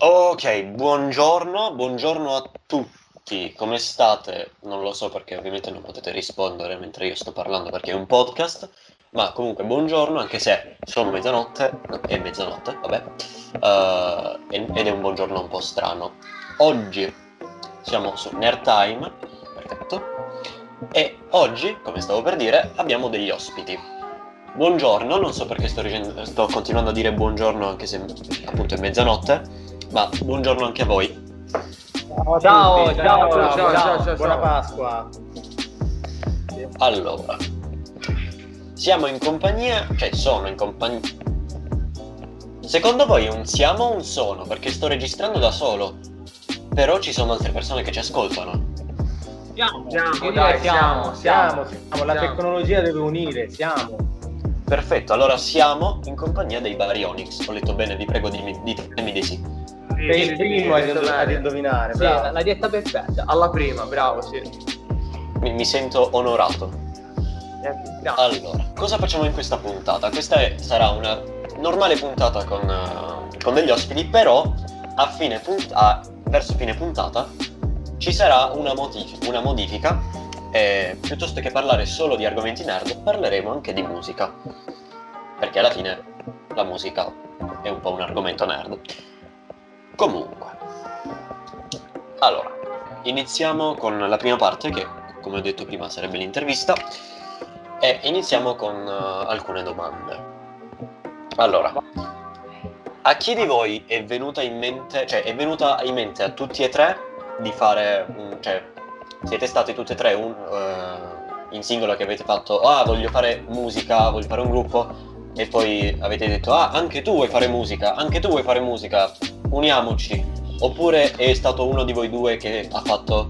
Ok, buongiorno, buongiorno a tutti. Come state? Non lo so perché ovviamente non potete rispondere mentre io sto parlando perché è un podcast. Ma comunque buongiorno, anche se sono mezzanotte, no, è mezzanotte, vabbè, uh, ed è un buongiorno un po' strano. Oggi siamo su Nerd Time, perfetto, e oggi, come stavo per dire, abbiamo degli ospiti. Buongiorno, non so perché sto, sto continuando a dire buongiorno anche se appunto è mezzanotte, ma buongiorno anche a voi. Ciao, ciao, ciao, ciao, ciao, ciao, buona Pasqua. Allora, siamo in compagnia, cioè sono in compagnia. Secondo voi un siamo o un sono? Perché sto registrando da solo, però ci sono altre persone che ci ascoltano. Siamo, siamo, dai, siamo, siamo, siamo, la tecnologia deve unire, siamo. Perfetto, allora siamo in compagnia dei Baryonyx. Ho letto bene, vi prego ditemi di sì. Sei il primo ad indovinare, sì, l'hai detta perfetta, alla prima, bravo, sì. Mi, mi sento onorato. Allora, cosa facciamo in questa puntata? Questa è, sarà una normale puntata con, uh, con degli ospiti, però a fine punt- a, verso fine puntata ci sarà una, motif- una modifica e piuttosto che parlare solo di argomenti nerd, parleremo anche di musica. Perché alla fine la musica è un po' un argomento nerd. Comunque, allora, iniziamo con la prima parte che, come ho detto prima, sarebbe l'intervista. E iniziamo con uh, alcune domande. Allora, a chi di voi è venuta in mente, cioè è venuta in mente a tutti e tre di fare, un, cioè siete stati tutti e tre un, uh, in singolo che avete fatto, ah voglio fare musica, voglio fare un gruppo e poi avete detto, ah anche tu vuoi fare musica, anche tu vuoi fare musica, uniamoci. Oppure è stato uno di voi due che ha fatto,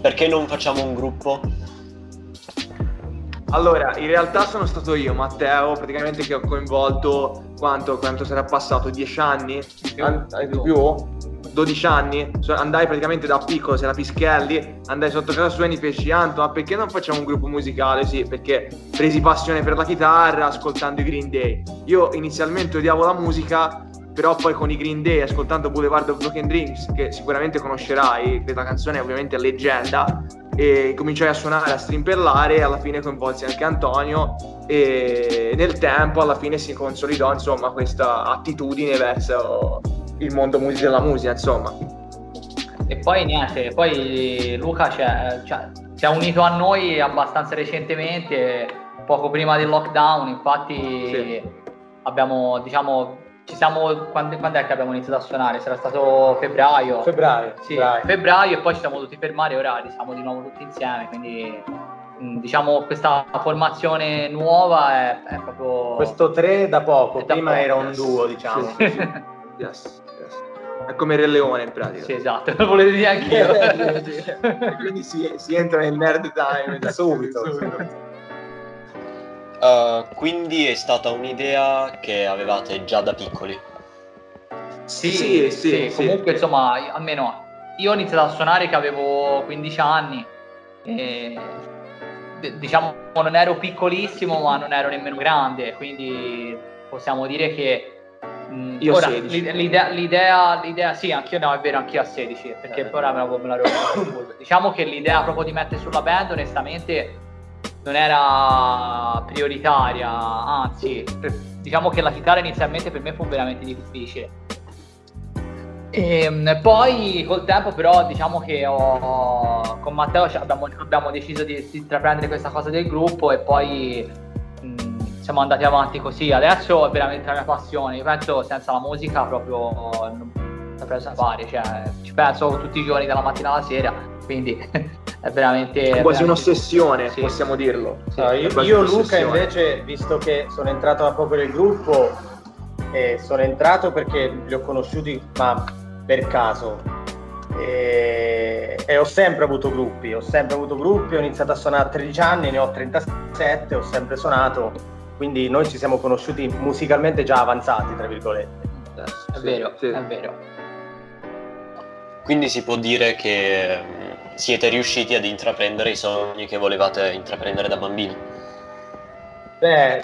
perché non facciamo un gruppo? Allora, in realtà sono stato io, Matteo, praticamente che ho coinvolto quanto, quanto sarà passato? 10 anni? An- di più? 12 anni, andai praticamente da piccolo, se la Pischelli, andai sotto casa sua e mi feci Anto, ma perché non facciamo un gruppo musicale? Sì, perché presi passione per la chitarra ascoltando i Green Day. Io inizialmente odiavo la musica, però poi con i Green Day, ascoltando Boulevard of Broken Dreams, che sicuramente conoscerai, questa canzone è ovviamente leggenda, e cominciai a suonare, a strimpellare, alla fine coinvolsi anche Antonio e nel tempo alla fine si consolidò insomma questa attitudine verso il mondo mus- della musica insomma. E poi niente, poi Luca cioè, cioè, si è unito a noi abbastanza recentemente, poco prima del lockdown, infatti sì. abbiamo diciamo ci siamo, quando, quando, è che abbiamo iniziato a suonare? Sarà stato febbraio? Febbraio, sì, febbraio. febbraio e poi ci siamo dovuti fermare ora siamo di nuovo tutti insieme, quindi mm, diciamo questa formazione nuova è, è proprio... Questo tre da poco, prima poco, era un duo diciamo. Sì, sì. yes, yes. È come Re Leone in pratica. Sì, esatto, lo volete dire anch'io. quindi si, si, entra nel nerd time da subito. subito. Uh, quindi è stata un'idea che avevate già da piccoli? Sì, sì, sì, sì comunque insomma, almeno io ho iniziato a suonare che avevo 15 anni e diciamo non ero piccolissimo ma non ero nemmeno grande, quindi possiamo dire che mh, io ora, l'idea, l'idea, l'idea, sì, anch'io no, è vero, anch'io a 16, perché eh. ora me la, me la Diciamo che l'idea proprio di mettere sulla band, onestamente, non era prioritaria, anzi, diciamo che la chitarra inizialmente per me fu veramente difficile. E ehm, poi col tempo però diciamo che ho, con Matteo abbiamo, abbiamo deciso di, di, intraprendere questa cosa del gruppo e poi mh, siamo andati avanti così. Adesso è veramente la mia passione, io penso senza la musica proprio non saprei cosa fare, cioè, ci penso tutti i giorni dalla mattina alla sera, quindi è veramente... È quasi veramente... un'ossessione, sì. possiamo dirlo. Sì, no, io, io Luca invece, visto che sono entrato da poco nel gruppo, eh, sono entrato perché li ho conosciuti ma per caso e, e, ho sempre avuto gruppi, ho sempre avuto gruppi, ho iniziato a suonare a 13 anni, ne ho 37, ho sempre suonato, quindi noi ci siamo conosciuti musicalmente già avanzati, tra virgolette. È vero, sì. è vero. Quindi si può dire che siete riusciti ad intraprendere i sogni che volevate intraprendere da bambini? Beh,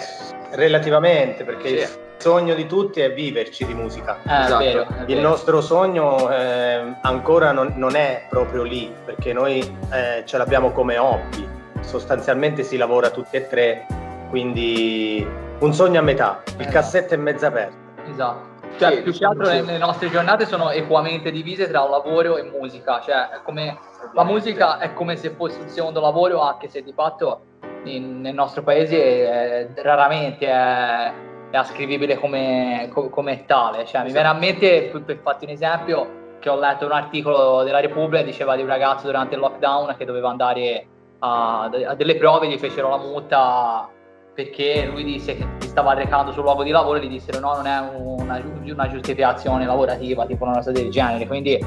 relativamente, perché sì. sogno di tutti è viverci di musica. Eh, esatto. vero, Il vero. nostro sogno eh, ancora non, non, è proprio lì, perché noi eh, ce l'abbiamo come hobby. Sostanzialmente si lavora tutti e tre, quindi un sogno a metà, il esatto. cassetto è mezza aperto. Esatto. Cioè, sì, più che altro sì. le nostre giornate sono equamente divise tra lavoro e musica, cioè come, la musica è come se fosse un secondo lavoro, anche se di fatto in, nel nostro paese è, raramente è, è ascrivibile come, come, tale. Cioè, mi viene a mente, per farti un esempio, che ho letto un articolo della Repubblica, diceva di un ragazzo durante il lockdown che doveva andare a, a delle prove, gli fecero la multa perché lui disse che si stava recando sul luogo di lavoro e gli dissero no, non è una, una giustificazione lavorativa, tipo una cosa del genere. Quindi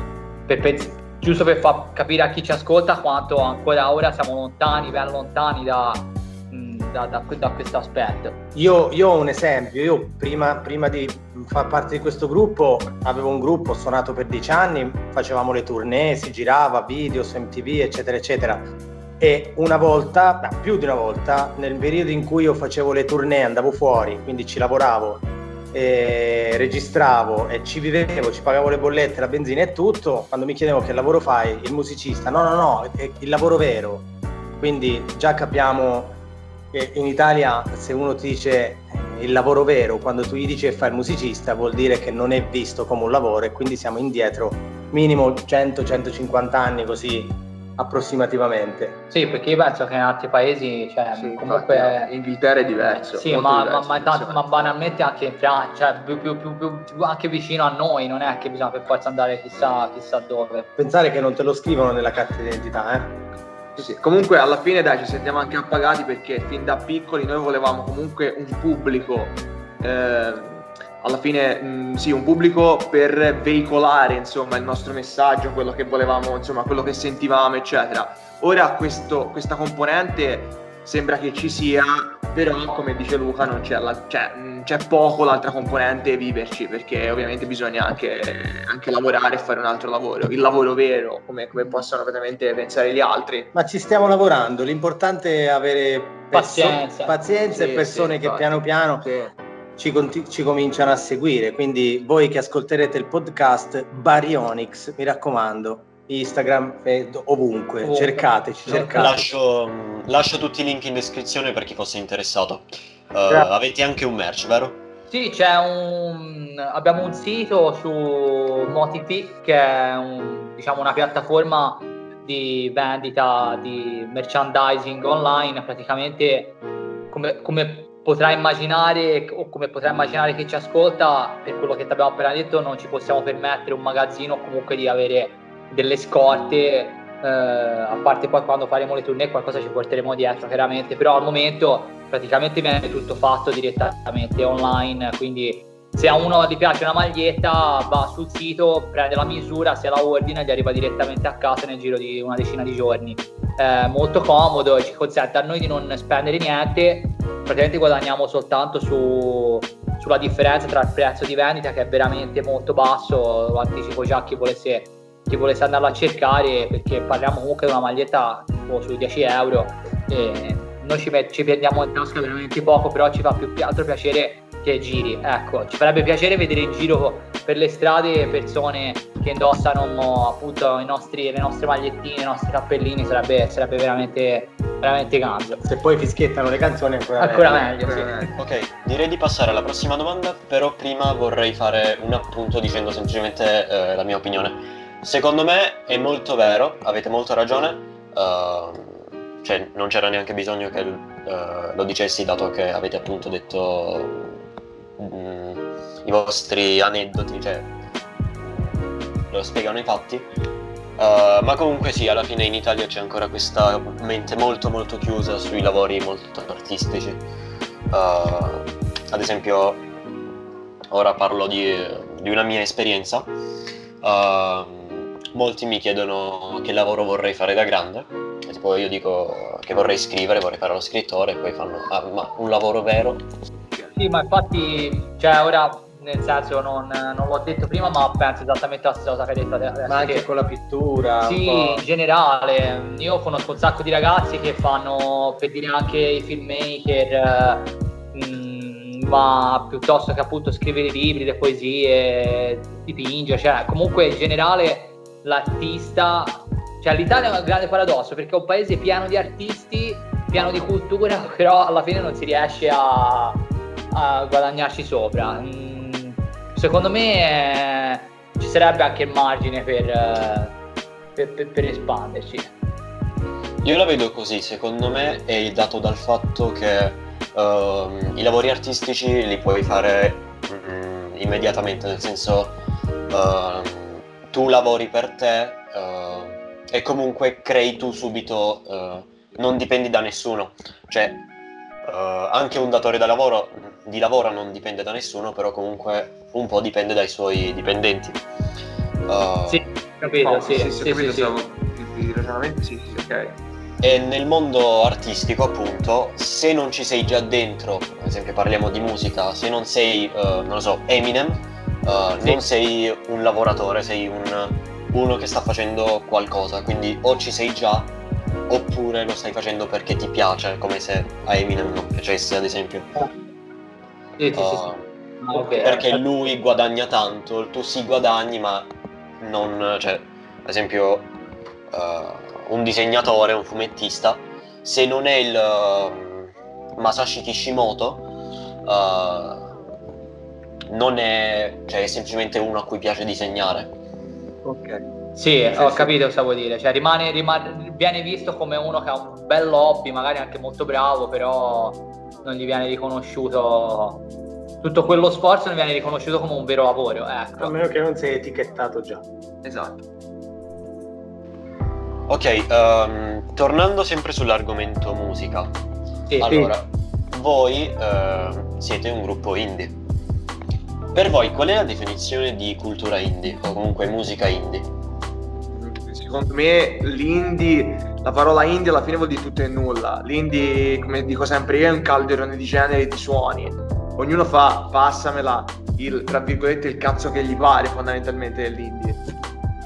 per, per, giusto per far capire a chi ci ascolta quanto ancora ora siamo lontani, ben lontani da, da, da, da questo aspetto. Io, io, ho un esempio, io prima, prima, di far parte di questo gruppo avevo un gruppo, suonato per dieci anni, facevamo le tournée, si girava, video su MTV, eccetera, eccetera. E una volta, più di una volta, nel periodo in cui io facevo le tournée, andavo fuori, quindi ci lavoravo, registravo e ci vivevo, ci pagavo le bollette, la benzina e tutto, quando mi chiedevo che lavoro fai, il musicista, no, no, no, è il lavoro vero. Quindi già capiamo che in Italia se uno ti dice eh, il lavoro vero, quando tu gli dici che fai il musicista, vuol dire che non è visto come un lavoro e quindi siamo indietro minimo 100-150 anni così approssimativamente. Sì, perché io penso che in altri paesi, cioè, sì, comunque... Infatti, Inghilterra è diverso. Sì, ma, diverso, ma, ma, ma, banalmente anche in Francia, cioè più, più, più, più, anche vicino a noi, non è che bisogna per forza andare chissà, chissà dove. Pensare che non te lo scrivono nella carta d'identità, eh? Sì, Comunque alla fine dai ci sentiamo anche appagati perché fin da piccoli noi volevamo comunque un pubblico, eh, alla fine mh, mm, sì, un pubblico per veicolare insomma il nostro messaggio, quello che volevamo, insomma quello che sentivamo eccetera. Ora questo, questa componente sembra che ci sia, però come dice Luca non c'è, la, cioè, c'è poco l'altra componente viverci, perché ovviamente bisogna anche, anche, lavorare e fare un altro lavoro, il lavoro vero, come, come possono veramente pensare gli altri. Ma ci stiamo lavorando, l'importante è avere perso- pazienza, pazienza sì, e persone sì, che infatti. piano piano... Sì. Ci, conti- ci, cominciano a seguire. Quindi voi che ascolterete il podcast Baryonyx, mi raccomando, Instagram, ovunque, ovunque. cercateci. cercateci. Lascio, lascio, tutti i link in descrizione per chi fosse interessato. Uh, avete anche un merch, vero? Sì, c'è un... abbiamo un sito su Motipi che è un, diciamo, una piattaforma di vendita di merchandising online. Praticamente, come, come potrai immaginare o come potrai immaginare chi ci ascolta, per quello che ti abbiamo appena detto, non ci possiamo permettere un magazzino o comunque di avere delle scorte, eh, a parte poi quando faremo le tournée qualcosa ci porteremo dietro chiaramente, però al momento praticamente viene tutto fatto direttamente online, quindi se a uno gli piace una maglietta va sul sito, prende la misura, se la ordina gli arriva direttamente a casa nel giro di una decina di giorni. Eh, molto comodo ci consente a noi di non spendere niente, praticamente guadagniamo soltanto su, sulla differenza tra il prezzo di vendita che è veramente molto basso, lo anticipo già a chi volesse chi volesse andarlo a cercare perché parliamo comunque di una maglietta tipo sui 10 euro. E noi ci, ci perdiamo in tasca veramente poco però ci fa più altro piacere che giri ecco ci farebbe piacere vedere in giro per le strade persone che indossano appunto nostri, le nostre magliettine i nostri cappellini sarebbe, sarebbe veramente veramente cambio se poi fischiettano le canzoni ancora, ancora meglio, meglio sì. ok direi di passare alla prossima domanda però prima vorrei fare un appunto dicendo semplicemente eh, la mia opinione. Secondo me è molto vero, avete molta ragione, uh, cioè non c'era neanche bisogno che uh, lo dicessi dato che avete appunto detto um, i vostri aneddoti, cioè lo spiegano i fatti. Uh, ma comunque sì, alla fine in Italia c'è ancora questa mente molto molto chiusa sui lavori molto artistici. ad esempio, ora parlo di, di una mia esperienza. Uh, molti mi chiedono che lavoro vorrei fare da grande. E tipo io dico che vorrei scrivere, vorrei fare lo scrittore, e poi fanno, ah, ma un lavoro vero? Sì, ma infatti, cioè ora nel senso non, non, l'ho detto prima ma penso esattamente la stessa cosa che hai detto adesso ma anche che... con la pittura sì in generale io conosco un sacco di ragazzi che fanno per dire anche i filmmaker mm, ma piuttosto che appunto scrivere libri, le poesie, dipinge, cioè comunque in generale l'artista, cioè l'Italia è un grande paradosso perché è un paese pieno di artisti, pieno di cultura, però alla fine non si riesce a, a guadagnarci sopra. Mm, secondo me eh, ci sarebbe anche il margine per, eh, per, per, per espanderci. Io la vedo così, secondo me è dato dal fatto che uh, i lavori artistici li puoi fare mm, immediatamente, nel senso uh, tu lavori per te uh, e comunque crei tu subito, eh, non dipendi da nessuno. Cioè, anche un datore da lavoro, di lavoro non dipende da nessuno, però comunque un po' dipende dai suoi dipendenti. sì, capito, no, sì, sì, sì, capito, sì, sì, ragionamenti, sì, sì, ok. E nel mondo artistico, appunto, se non ci sei già dentro, ad esempio parliamo di musica, se non sei, uh, non lo so, Eminem, uh, sì. non sei un lavoratore, sei un, uno che sta facendo qualcosa, quindi o ci sei già, oppure lo stai facendo perché ti piace, come se a Eminem non piacesse, ad esempio. Sì, sì, uh, sì, okay. Perché lui guadagna tanto, tu sì guadagni, ma non, cioè, ad esempio... Uh, un disegnatore, un fumettista, se non è il uh, Masashi Kishimoto, uh, non è, cioè, è semplicemente uno a cui piace disegnare. Ok. Sì, sì ho capito cosa vuoi dire, cioè rimane, rimane, viene visto come uno che ha un bel hobby, magari anche molto bravo, però non gli viene riconosciuto tutto quello sforzo non viene riconosciuto come un vero lavoro. Ecco. A meno che non sei etichettato già. Esatto. Ok, um, tornando sempre sull'argomento musica. Sì, allora, sì. voi uh, siete un gruppo indie. Per voi qual è la definizione di cultura indie o comunque musica indie? Secondo me l'indie, la parola indie alla fine vuol dire tutto e nulla. L'indie, come dico sempre io, è un calderone di generi di suoni. Ognuno fa, passamela, il, tra virgolette, il cazzo che gli pare fondamentalmente dell'indie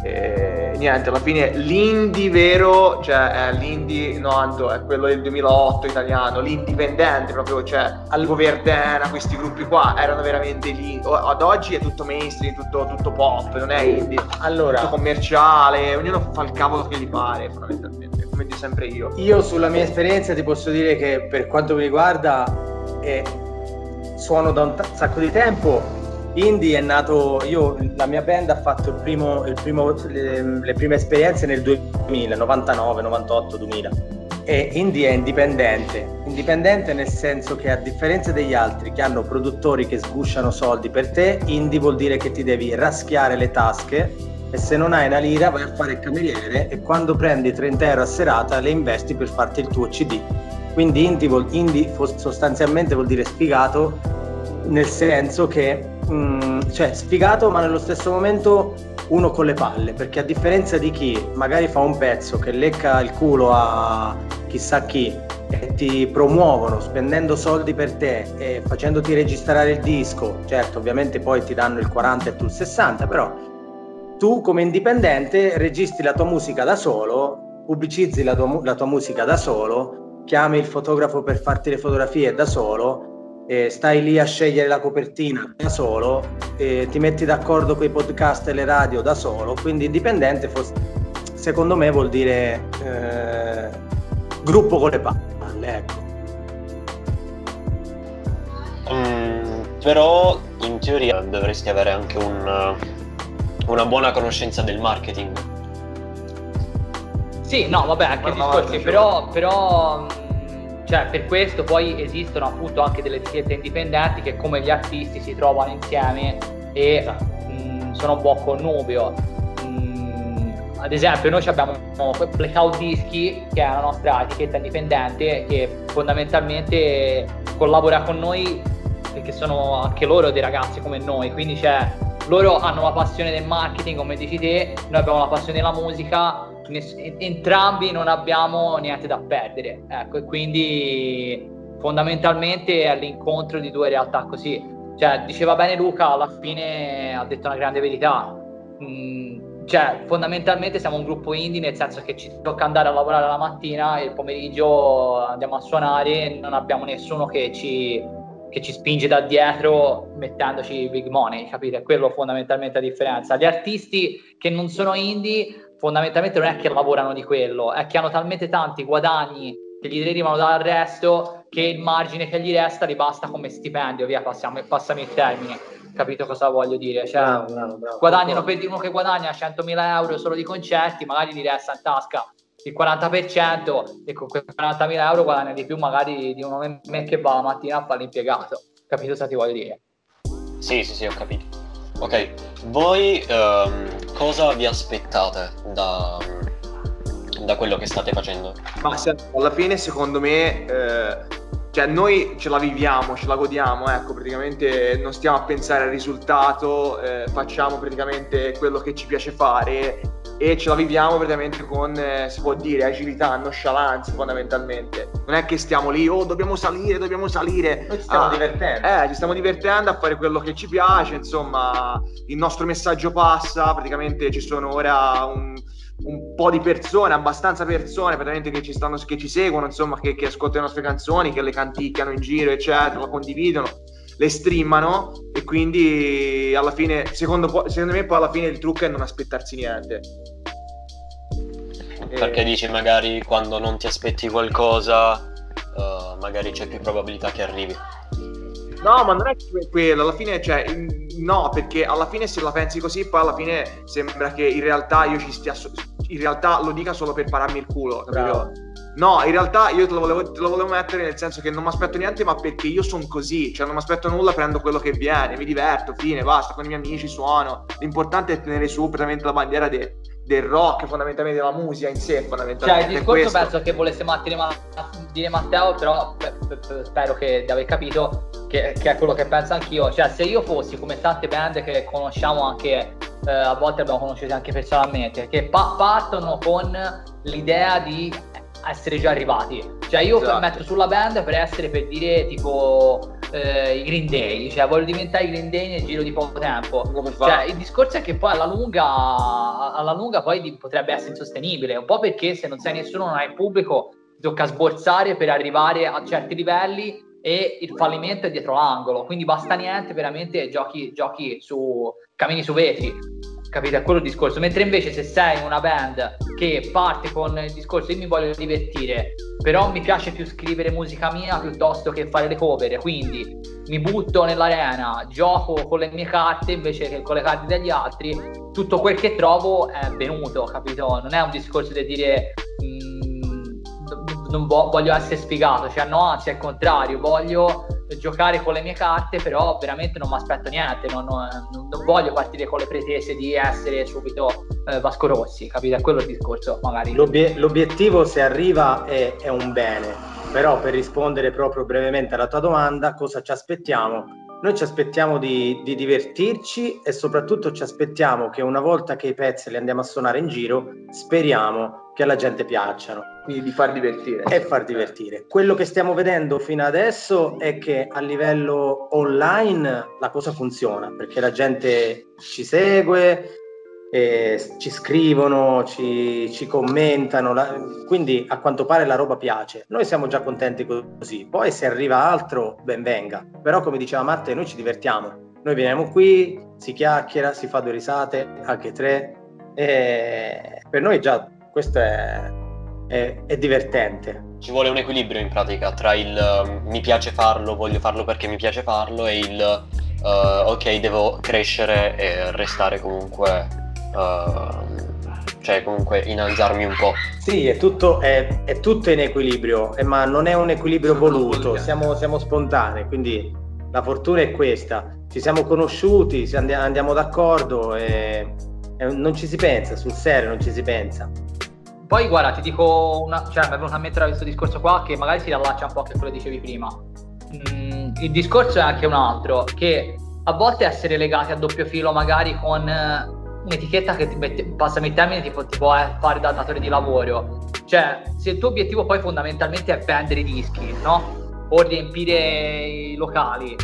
e niente, alla fine l'indie vero, cioè è l'indie, no Anto, è quello del 2008 italiano, l'indipendente proprio, cioè Alvo Verdena, questi gruppi qua erano veramente lì, ad oggi è tutto mainstream, tutto, tutto pop, non è indie, allora, tutto commerciale, ognuno fa il cavolo che gli pare fondamentalmente, come dico sempre io. Io sulla mia esperienza ti posso dire che per quanto mi riguarda eh, suono da un t- sacco di tempo Indie è nato, io, la mia band ha fatto il primo, il primo, le, le, prime esperienze nel 2000, 99, 98, 2000 e Indie è indipendente, indipendente nel senso che a differenza degli altri che hanno produttori che sgusciano soldi per te, Indie vuol dire che ti devi raschiare le tasche e se non hai una lira vai a fare il cameriere e quando prendi 30 euro a serata le investi per farti il tuo CD. Quindi indie, indie sostanzialmente vuol dire sfigato nel senso che mm, cioè sfigato ma nello stesso momento uno con le palle perché a differenza di chi magari fa un pezzo che lecca il culo a chissà chi e ti promuovono spendendo soldi per te e facendoti registrare il disco certo ovviamente poi ti danno il 40 e tu il 60 però tu come indipendente registri la tua musica da solo pubblicizzi la tua, la tua musica da solo chiami il fotografo per farti le fotografie da solo eh, stai lì a scegliere la copertina da solo, eh, ti metti d'accordo con i podcast e le radio da solo, quindi indipendente secondo me vuol dire eh, gruppo con le palle, ecco. Mm, però in teoria dovresti avere anche un, una buona conoscenza del marketing. Sì, no, vabbè, anche discorsi, però, però cioè, per questo poi esistono appunto anche delle etichette indipendenti che come gli artisti si trovano insieme e mh, sono un po' connubio. Mh, ad esempio, noi abbiamo Blackout Dischi, che è la nostra etichetta indipendente, che fondamentalmente collabora con noi perché sono anche loro dei ragazzi come noi, quindi cioè, loro hanno la passione del marketing, come dici te, noi abbiamo la passione della musica entrambi non abbiamo niente da perdere. Ecco, e quindi fondamentalmente è l'incontro di due realtà così. Cioè, diceva bene Luca, alla fine ha detto una grande verità. Mm, cioè, fondamentalmente siamo un gruppo indie nel senso che ci tocca andare a lavorare la mattina e il pomeriggio andiamo a suonare e non abbiamo nessuno che ci che ci spinge da dietro mettendoci big money, capite? Quello fondamentalmente la differenza. Gli artisti che non sono indie fondamentalmente non è che lavorano di quello, è che hanno talmente tanti guadagni che gli derivano dal resto che il margine che gli resta li basta come stipendio, via, passiamo, passami il termine. Capito cosa voglio dire? Cioè, bravo, bravo, bravo. guadagnano per uno che guadagna 100.000 euro solo di concerti, magari gli resta in tasca il 40% e con quei 40.000 euro guadagna di più magari di uno che va la mattina a fare l'impiegato. Capito cosa ti voglio dire? Sì, sì, sì, ho capito. Ok, voi um, cosa vi aspettate da, da, quello che state facendo? Ma se, alla fine, secondo me, eh, cioè noi ce la viviamo, ce la godiamo, ecco, praticamente non stiamo a pensare al risultato, eh, facciamo praticamente quello che ci piace fare e ce la viviamo praticamente con, eh, si può dire, agilità, nonchalance fondamentalmente. Non è che stiamo lì, oh dobbiamo salire, dobbiamo salire. Noi ci stiamo ah, divertendo. Eh, ci stiamo divertendo a fare quello che ci piace, insomma, il nostro messaggio passa, praticamente ci sono ora un un po' di persone, abbastanza persone praticamente che ci, stanno, che ci seguono, insomma, che, che, ascoltano le nostre canzoni, che le canticchiano in giro, eccetera, lo condividono, le streamano e quindi alla fine, secondo, secondo me poi alla fine il trucco è non aspettarsi niente. Perché e... dici magari quando non ti aspetti qualcosa, uh, magari c'è più probabilità che arrivi. No, ma non è quello, alla fine, cioè, no, perché alla fine se la pensi così, poi alla fine sembra che in realtà io ci stia, in realtà lo dica solo per pararmi il culo, capito? No, in realtà io te lo, volevo, te lo volevo mettere nel senso che non mi aspetto niente, ma perché io sono così, cioè non mi aspetto nulla, prendo quello che viene, mi diverto, fine, basta, con i miei amici suono. L'importante è tenere su praticamente la bandiera de, del rock, fondamentalmente della musica in sé, fondamentalmente. Cioè, il discorso questo. penso che volesse dire Matteo, però spero che di aver capito che, che, è quello che penso anch'io. Cioè, se io fossi come tante band che conosciamo anche, eh, a volte abbiamo conosciuto anche personalmente, che pa- partono con l'idea di essere già arrivati. Cioè, io esatto. metto sulla band per essere per dire tipo eh, i Green Day, cioè voglio diventare i Green Day nel giro di poco tempo. Cioè, il discorso è che poi alla lunga, alla lunga poi potrebbe essere insostenibile, un po' perché se non sei nessuno, non hai il pubblico, ti tocca sborsare per arrivare a certi livelli e il fallimento è dietro l'angolo, quindi basta niente, veramente giochi, giochi su cammini su vetri capite? È quello il discorso. Mentre invece se sei in una band che parte con il discorso io mi voglio divertire, però mi piace più scrivere musica mia piuttosto che fare le cover, quindi mi butto nell'arena, gioco con le mie carte invece che con le carte degli altri, tutto quel che trovo è venuto, capito? Non è un discorso di dire non vo- voglio essere sfigato, cioè no, anzi al contrario, voglio giocare con le mie carte, però veramente non mi aspetto niente, non, non, non, voglio partire con le pretese di essere subito eh, Vasco Rossi, capite? È quello il discorso magari. L'obie- l'obiettivo se arriva è, è un bene, però per rispondere proprio brevemente alla tua domanda, cosa ci aspettiamo? Noi ci aspettiamo di, di, divertirci e soprattutto ci aspettiamo che una volta che i pezzi li andiamo a suonare in giro, speriamo che alla gente piacciono. Quindi di far divertire. E far divertire. Quello che stiamo vedendo fino adesso è che a livello online la cosa funziona perché la gente ci segue, ci scrivono, ci, ci commentano, la, quindi a quanto pare la roba piace. Noi siamo già contenti così, poi se arriva altro ben venga, però come diceva Matte noi ci divertiamo, noi veniamo qui, si chiacchiera, si fa due risate, anche tre, e per noi già questo è, è, è divertente. Ci vuole un equilibrio in pratica tra il uh, mi piace farlo, voglio farlo perché mi piace farlo e il uh, ok devo crescere e restare comunque uh, cioè comunque innalzarmi un po'. Sì, è tutto, è, è tutto in equilibrio, eh, ma non è un equilibrio voluto, siamo, siamo, spontanei, quindi la fortuna è questa. Ci siamo conosciuti, andiamo, andiamo d'accordo e, e, non ci si pensa, sul serio non ci si pensa. Poi guarda, ti dico una, cioè mi è venuto a mettere questo discorso qua che magari si riallaccia un po' a quello che dicevi prima. Mm, il discorso è anche un altro, che a volte essere legati a doppio filo magari con un'etichetta che ti mette, passami il termine, tipo, ti può fare da datore di lavoro. Cioè, se il tuo obiettivo poi fondamentalmente è vendere dischi, no? O riempire i locali,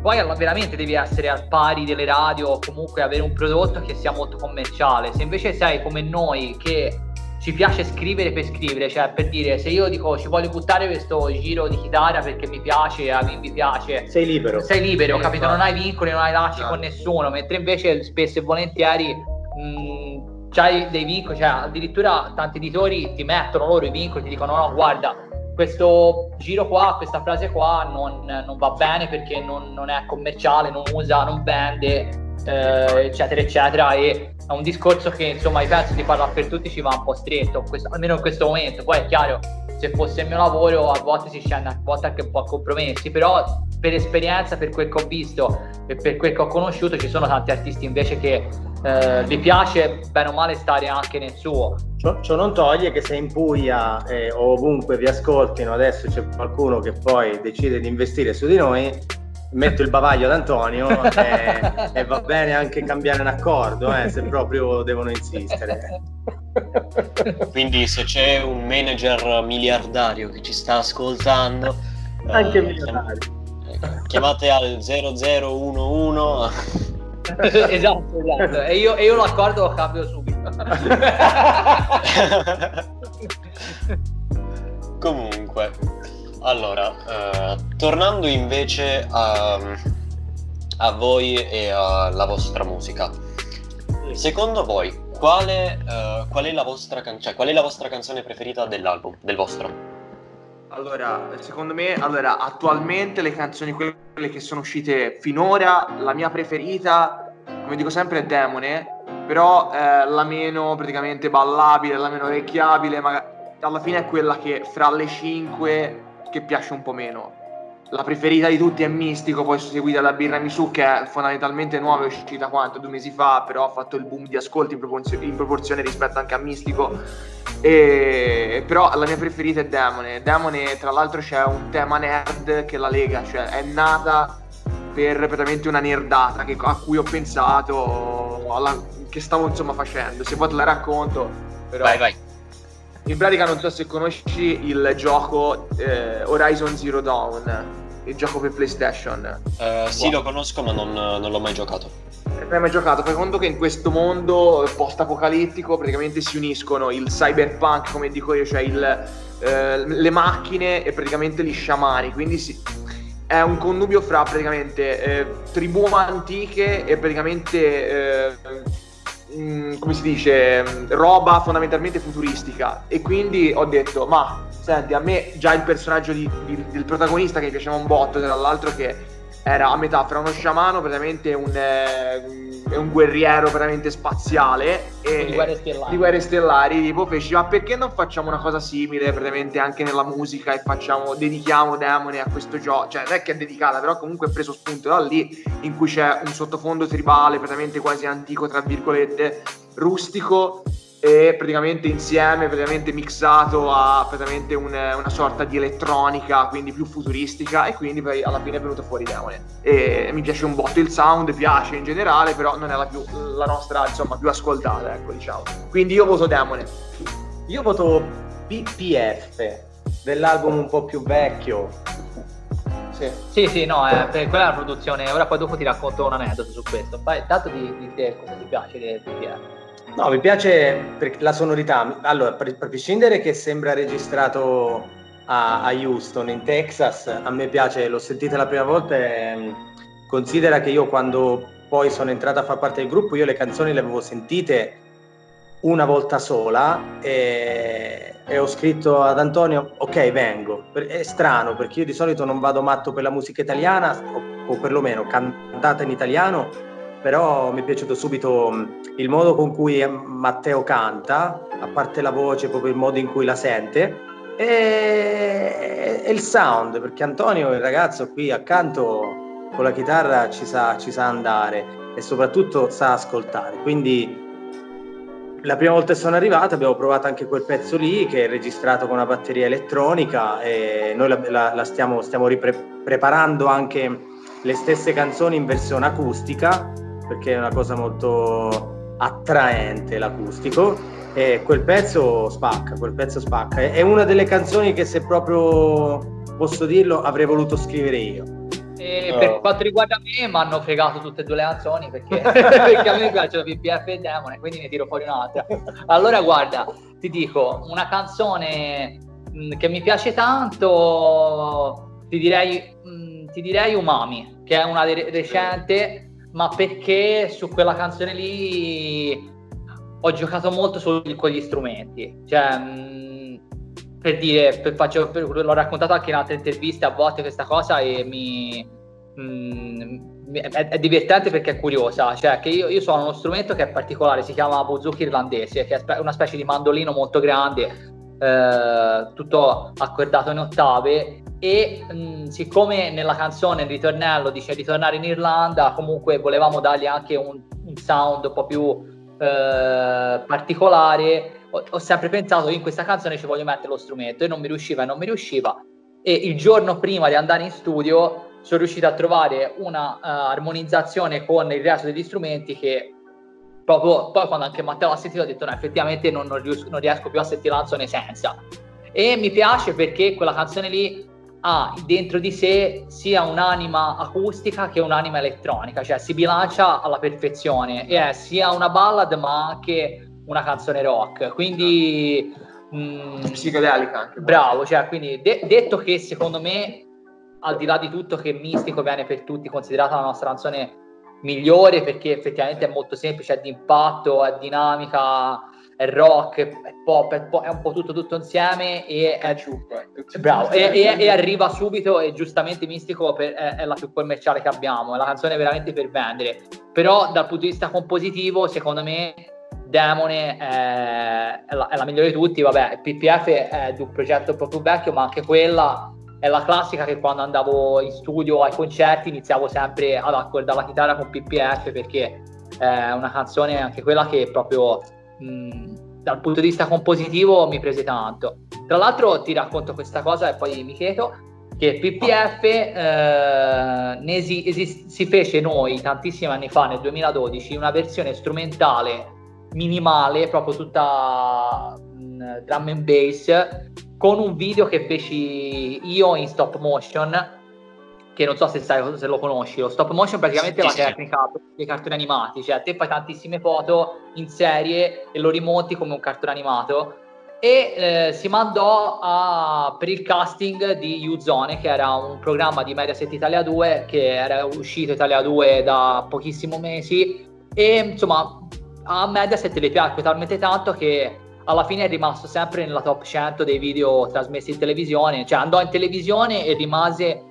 poi veramente devi essere al pari delle radio o comunque avere un prodotto che sia molto commerciale. Se invece sei come noi che ci piace scrivere per scrivere, cioè per dire se io dico ci voglio buttare questo giro di chitarra perché mi piace, a me mi piace. Sei libero. Sei libero, sì, capito? Non hai vincoli, non hai lacci con nessuno, mentre invece spesso e volentieri mh, c'hai dei vincoli, cioè addirittura tanti editori ti mettono loro i vincoli, ti dicono no, guarda, questo giro qua, questa frase qua non, non va bene perché non, non, è commerciale, non usa, non vende, eh, eccetera, eccetera. E è un discorso che insomma penso di parlare per tutti ci va un po' stretto, questo, almeno in questo momento. Poi è chiaro, se fosse il mio lavoro a volte si scende a volte anche un po' a compromessi, però per esperienza, per quel che ho visto e per quel che ho conosciuto ci sono tanti artisti invece che eh, piace bene o male stare anche nel suo. Ciò, ciò non toglie che se in Puglia eh, o ovunque vi ascoltino adesso c'è qualcuno che poi decide di investire su di noi, metto il bavaglio ad Antonio e, e, va bene anche cambiare un accordo eh, se proprio devono insistere. Quindi se c'è un manager miliardario che ci sta ascoltando, anche eh, miliardario. Chiamate al 0011 esatto, esatto. E io, e io l'accordo lo cambio subito. Comunque, allora, eh, tornando invece a, a, voi e alla vostra musica, secondo voi quale, eh, qual, è la vostra can- cioè, qual è la vostra canzone preferita dell'album, del vostro? Allora, secondo me, allora, attualmente le canzoni, quelle che sono uscite finora, la mia preferita, come dico sempre, è Demone, però eh, la meno praticamente ballabile, la meno orecchiabile, ma alla fine è quella che fra le cinque che piace un po' meno. La preferita di tutti è Mistico, poi seguita da Birra Misu che è fondamentalmente nuova, è uscita quanto? Due mesi fa, però ha fatto il boom di ascolti in, proporzio- in proporzione rispetto anche a Mistico. E... Però la mia preferita è Demone. Demone, tra l'altro, c'è un tema nerd che la lega, cioè è nata per praticamente una nerdata che, a cui ho pensato, alla, che stavo insomma facendo. Se vuoi te la racconto. Però... Vai, vai. In pratica non so se conosci il gioco eh, Horizon Zero Dawn, il gioco per PlayStation. Uh, sì, wow. lo conosco ma non, non, l'ho mai giocato. Non hai mai giocato? Fai conto che in questo mondo post-apocalittico praticamente si uniscono il cyberpunk, come dico io, cioè il, eh, le macchine e praticamente gli sciamani, quindi si, è un connubio fra praticamente eh, tribù antiche e praticamente Mm, come si dice, mm, roba fondamentalmente futuristica. E quindi ho detto, ma senti, a me già il personaggio di, di, del protagonista che mi piaceva un botto, tra l'altro che era a metà fra uno sciamano, praticamente un, eh, un guerriero veramente spaziale e di guerre stellari. Di guerre stellari tipo feci, ma perché non facciamo una cosa simile praticamente anche nella musica e facciamo, dedichiamo Demone a questo gioco, cioè non è che è dedicata, però comunque è preso spunto da lì in cui c'è un sottofondo tribale, praticamente quasi antico, tra virgolette, rustico e praticamente insieme, praticamente mixato a praticamente un, una sorta di elettronica, quindi più futuristica e quindi poi alla fine è venuto fuori Demone. E mi piace un botto il sound, piace in generale, però non è la, più, la nostra, insomma, più ascoltata, ecco, diciamo. Quindi io voto Demone. Io voto PPF, dell'album un po' più vecchio. Sì, sì, sì no, eh, quella è la produzione. Ora poi dopo ti racconto un aneddoto su questo. Fai, dato di, di te cosa ti piace di PPF? No, mi piace la sonorità. Allora, per, prescindere che sembra registrato a, a, Houston, in Texas, a me piace, l'ho sentita la prima volta e considera che io quando poi sono entrato a far parte del gruppo, io le canzoni le avevo sentite una volta sola e, e ho scritto ad Antonio, ok, vengo. È strano perché io di solito non vado matto per la musica italiana, o, o perlomeno cantata in italiano, però mi è piaciuto subito mm, il modo con cui Matteo canta, a parte la voce, proprio il modo in cui la sente, e, e il sound, perché Antonio, il ragazzo qui accanto con la chitarra ci sa, ci sa andare e soprattutto sa ascoltare. Quindi la prima volta che sono arrivato abbiamo provato anche quel pezzo lì che è registrato con una batteria elettronica e noi la, la, la stiamo, stiamo ripre- preparando anche le stesse canzoni in versione acustica perché è una cosa molto attraente l'acustico e quel pezzo spacca, quel pezzo spacca. È una delle canzoni che se proprio posso dirlo avrei voluto scrivere io. E oh. per quanto riguarda me, mi hanno fregato tutte e due le canzoni perché, perché a me piacciono PPF e Demone, quindi ne tiro fuori un'altra. Allora, guarda, ti dico, una canzone che mi piace tanto, ti direi, ti direi Umami, che è una recente, ma perché su quella canzone lì ho giocato molto su, con gli strumenti. Cioè, mh, per dire, per, faccio, per, l'ho raccontato anche in altre interviste a volte questa cosa e mi, mh, è, è, divertente perché è curiosa. Cioè, che io, io sono uno strumento che è particolare, si chiama bouzouki irlandese, che è una specie di mandolino molto grande, eh, tutto accordato in ottave e mh, siccome nella canzone il ritornello dice ritornare in Irlanda, comunque volevamo dargli anche un, un sound un po' più eh, particolare, ho, ho, sempre pensato in questa canzone ci voglio mettere lo strumento e non mi riusciva e non mi riusciva. E il giorno prima di andare in studio sono riuscito a trovare una uh, armonizzazione con il resto degli strumenti che proprio poi quando anche Matteo l'ha sentito ho detto no effettivamente non, non, riesco, non riesco più a sentire la canzone senza e mi piace perché quella canzone lì ha dentro di sé sia un'anima acustica che un'anima elettronica, cioè si bilancia alla perfezione e è sia una ballad ma anche una canzone rock. Quindi mh, mm, psichedelica anche. Bravo, cioè, quindi de- detto che secondo me al di là di tutto che Mistico viene per tutti considerata la nostra canzone migliore perché effettivamente è molto semplice, è di impatto, è dinamica, è rock, è pop, è, po- è un po' tutto, tutto insieme e è, è bravo. E, e, e, arriva subito e giustamente Mistico per, è, è, la più commerciale che abbiamo, è la canzone veramente per vendere, però dal punto di vista compositivo secondo me Demone è, la, è la migliore di tutti, vabbè PPF è di un progetto un po' più vecchio ma anche quella è la classica che quando andavo in studio ai concerti iniziavo sempre ad accordare la chitarra con PPF perché è una canzone anche quella che proprio mh, dal punto di vista compositivo mi prese tanto. Tra l'altro ti racconto questa cosa e poi mi chiedo che PPF eh, esi- esist- si fece noi tantissimi anni fa, nel 2012, una versione strumentale minimale, proprio tutta mh, drum and bass, con un video che feci io in stop motion che non so se, sai, se lo conosci, lo stop motion praticamente è la tecnica dei cartoni animati, cioè te fai tantissime foto in serie e lo rimonti come un cartone animato. E eh, si mandò a, per il casting di U-Zone che era un programma di Mediaset Italia 2 che era uscito Italia 2 da pochissimi mesi. E insomma a Mediaset le piacque talmente tanto che alla fine è rimasto sempre nella top 100 dei video trasmessi in televisione, cioè andò in televisione e rimase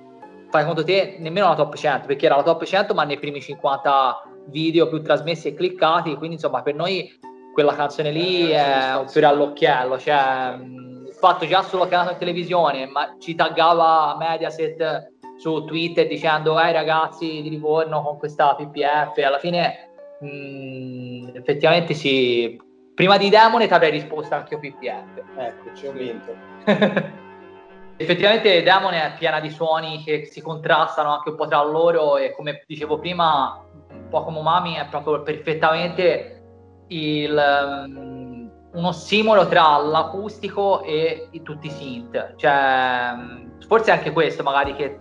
fai conto te nemmeno la top 100 perché era la top 100 ma nei primi 50 video più trasmessi e cliccati quindi insomma per noi quella canzone lì è un fiore all'occhiello cioè il fatto già solo che era in televisione ma ci taggava Mediaset su Twitter dicendo ehi ragazzi di ritorno con questa PPF alla fine mh, effettivamente sì prima di Demone ti avrei risposto anche io PPF ecco ci ho vinto effettivamente Demone è piena di suoni che si contrastano anche un po' tra loro e come dicevo prima, un po' come Mami è proprio perfettamente il, um, uno simbolo tra l'acustico e i, tutti i synth. Cioè, forse anche questo magari che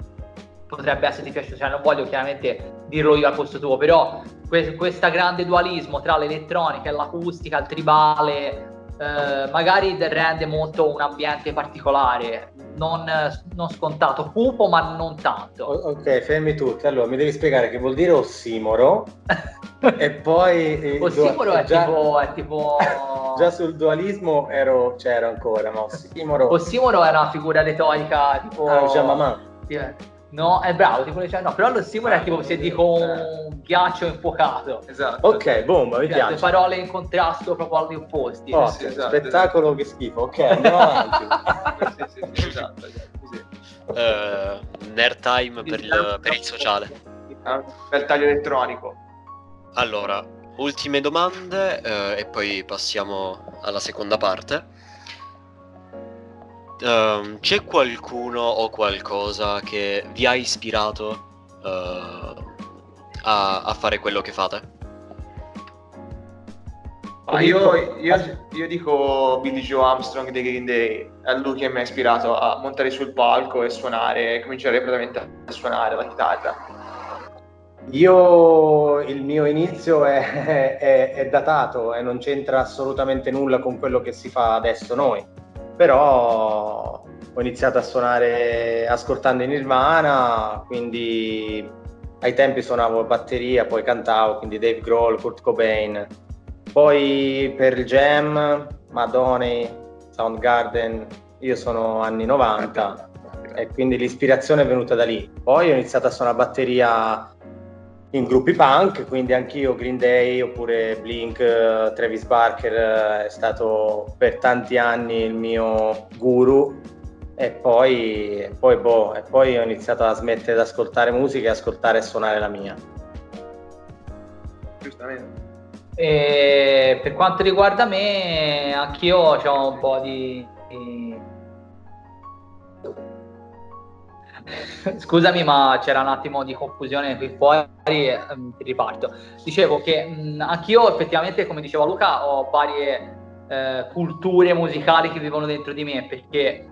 potrebbe esserti piaciuto, cioè non voglio chiaramente dirlo io al posto tuo, però questo grande dualismo tra l'elettronica e l'acustica, il tribale, eh, magari rende molto un ambiente particolare, non, non, scontato, cupo ma non tanto. ok, fermi tutti. Allora, mi devi spiegare che vuol dire ossimoro e poi... ossimoro è, già, tipo, è tipo... già sul dualismo ero, c'ero ancora, ma ossimoro... Ossimoro è una figura retorica tipo... Ah, Jean Mamma. No, è bravo, tipo diceva, no, però lo stimolo è tipo se dico un ghiaccio infuocato. Esatto. Ok, bomba, mi cioè, piace. Le parole in contrasto proprio agli opposti. Oh, sì, esatto, spettacolo esatto. che schifo. Ok, andiamo avanti. sì, sì, esatto. Uh, nerd time per il, per il sociale. Per il taglio elettronico. Allora, ultime domande uh, e poi passiamo alla seconda parte. Um, c'è qualcuno o qualcosa che vi ha ispirato uh, a, a, fare quello che fate? Ah, io, io, io, dico Billy Joe Armstrong dei Green Day, è lui che mi ha ispirato a montare sul palco e suonare, cominciare praticamente a suonare la chitarra. Io il mio inizio è, è, è, datato e non c'entra assolutamente nulla con quello che si fa adesso noi, però ho iniziato a suonare ascoltando in Nirvana, quindi ai tempi suonavo batteria, poi cantavo, quindi Dave Grohl, Kurt Cobain, poi per il jam, Madonna, Soundgarden, io sono anni 90 e quindi l'ispirazione è venuta da lì. Poi ho iniziato a suonare batteria in gruppi punk, quindi anch'io Green Day oppure Blink, Travis Barker eh, è stato per tanti anni il mio guru e poi, poi, boh, e poi ho iniziato a smettere di ascoltare musica e ascoltare e suonare la mia. Giustamente. E per quanto riguarda me, anch'io ho un po' di, di Scusami, ma c'era un attimo di confusione qui fuori, ehm, riparto. Dicevo che mh, anch'io effettivamente, come diceva Luca, ho varie eh, culture musicali che vivono dentro di me, perché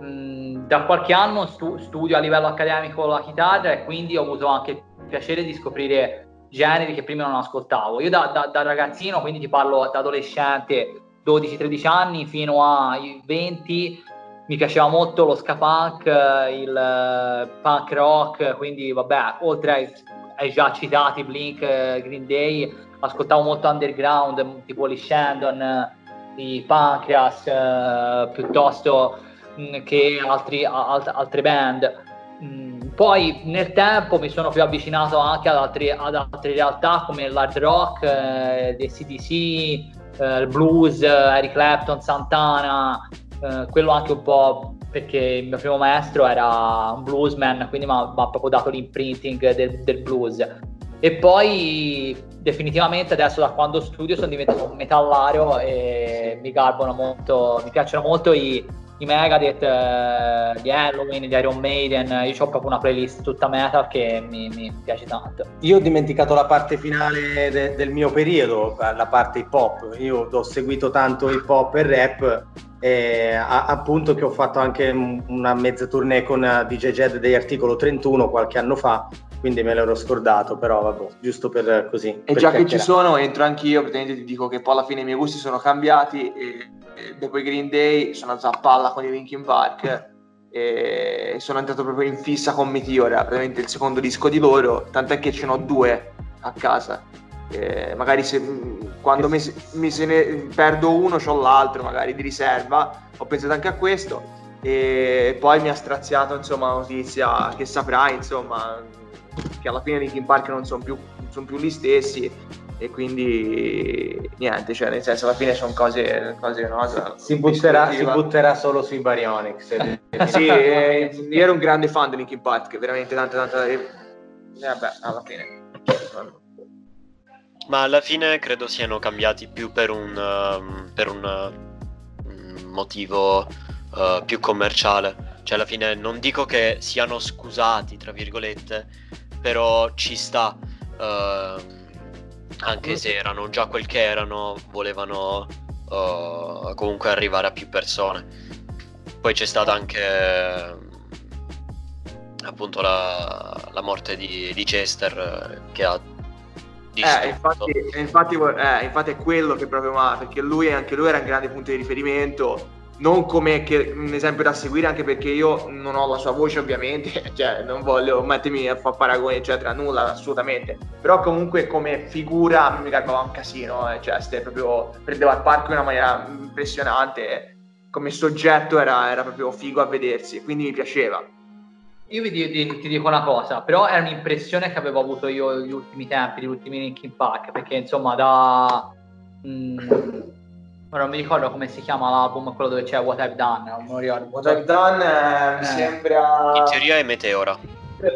mh, da qualche anno stu- studio a livello accademico la chitarra e quindi ho avuto anche il piacere di scoprire generi che prima non ascoltavo. Io da, da, da ragazzino, quindi ti parlo da adolescente, 12-13 anni fino ai 20 mi piaceva molto lo ska punk, il eh, punk rock, quindi vabbè, oltre ai, ai già citati Blink, eh, Green Day, ascoltavo molto underground, tipo gli Shandon, i Pancreas, eh, piuttosto mm, che altri, alt, altre band. Mm, poi nel tempo mi sono più avvicinato anche ad, altri, ad altre realtà come l'hard rock, eh, dei CDC, eh, il blues, Eric Clapton, Santana, eh, quello anche un po' perché il mio primo maestro era un bluesman, quindi mi ha proprio dato l'imprinting del, del, blues. E poi definitivamente adesso da quando studio sono diventato un metallaro e mi garbano molto, mi piacciono molto i, i Megadeth, eh, gli Halloween, gli Iron Maiden, io ho proprio una playlist tutta metal che mi, mi piace tanto. Io ho dimenticato la parte finale de- del mio periodo, la parte hip hop, io ho seguito tanto hip hop e rap eh, appunto che ho fatto anche una mezza tournée con DJ Jed degli Articolo 31 qualche anno fa, quindi me l'ero scordato, però vabbè, giusto per così. E per già che ci sono, entro anch'io, praticamente ti dico che poi alla fine i miei gusti sono cambiati e, e dopo i Green Day sono andato a palla con i Linkin Park e sono entrato proprio in fissa con Meteora, praticamente il secondo disco di loro, tant'è che ce n'ho due a casa. Eh, magari se, quando mi, mi se ne perdo uno c'ho l'altro magari di riserva. Ho pensato anche a questo. E poi mi ha straziato insomma la notizia che saprai insomma che alla fine Linkin Park non sono più, son più gli stessi e quindi niente, cioè nel senso alla fine sono cose, cose no, si, butterà, si, butterà, solo sui Baryonyx sì, eh, io ero un grande fan di Linkin Park veramente tanta tanta e vabbè alla fine ma alla fine credo siano cambiati più per un, uh, per un, uh, un motivo uh, più commerciale. Cioè alla fine non dico che siano scusati, tra virgolette, però ci sta. Ehm, anche se erano già quel che erano, volevano uh, comunque arrivare a più persone. Poi c'è stata anche appunto la, la morte di, di Chester che ha eh, infatti, infatti, eh, infatti, è quello che proprio ma perché lui anche lui era un grande punto di riferimento non come un esempio da seguire anche perché io non ho la sua voce ovviamente cioè non voglio mettermi a fare paragoni eccetera nulla assolutamente. Però comunque come figura mi garbava un casino eh, cioè proprio prendeva il parco in una maniera impressionante come soggetto era, era proprio figo a vedersi quindi mi piaceva. Io vi, ti, ti dico una cosa, però è un'impressione che avevo avuto io negli ultimi tempi, negli ultimi Linkin Park, perché insomma da... Mh, mm, non mi ricordo come si chiama l'album, quello dove c'è What I've Done, non mi ricordo. What I've Done eh, mi sembra... In teoria è Meteora.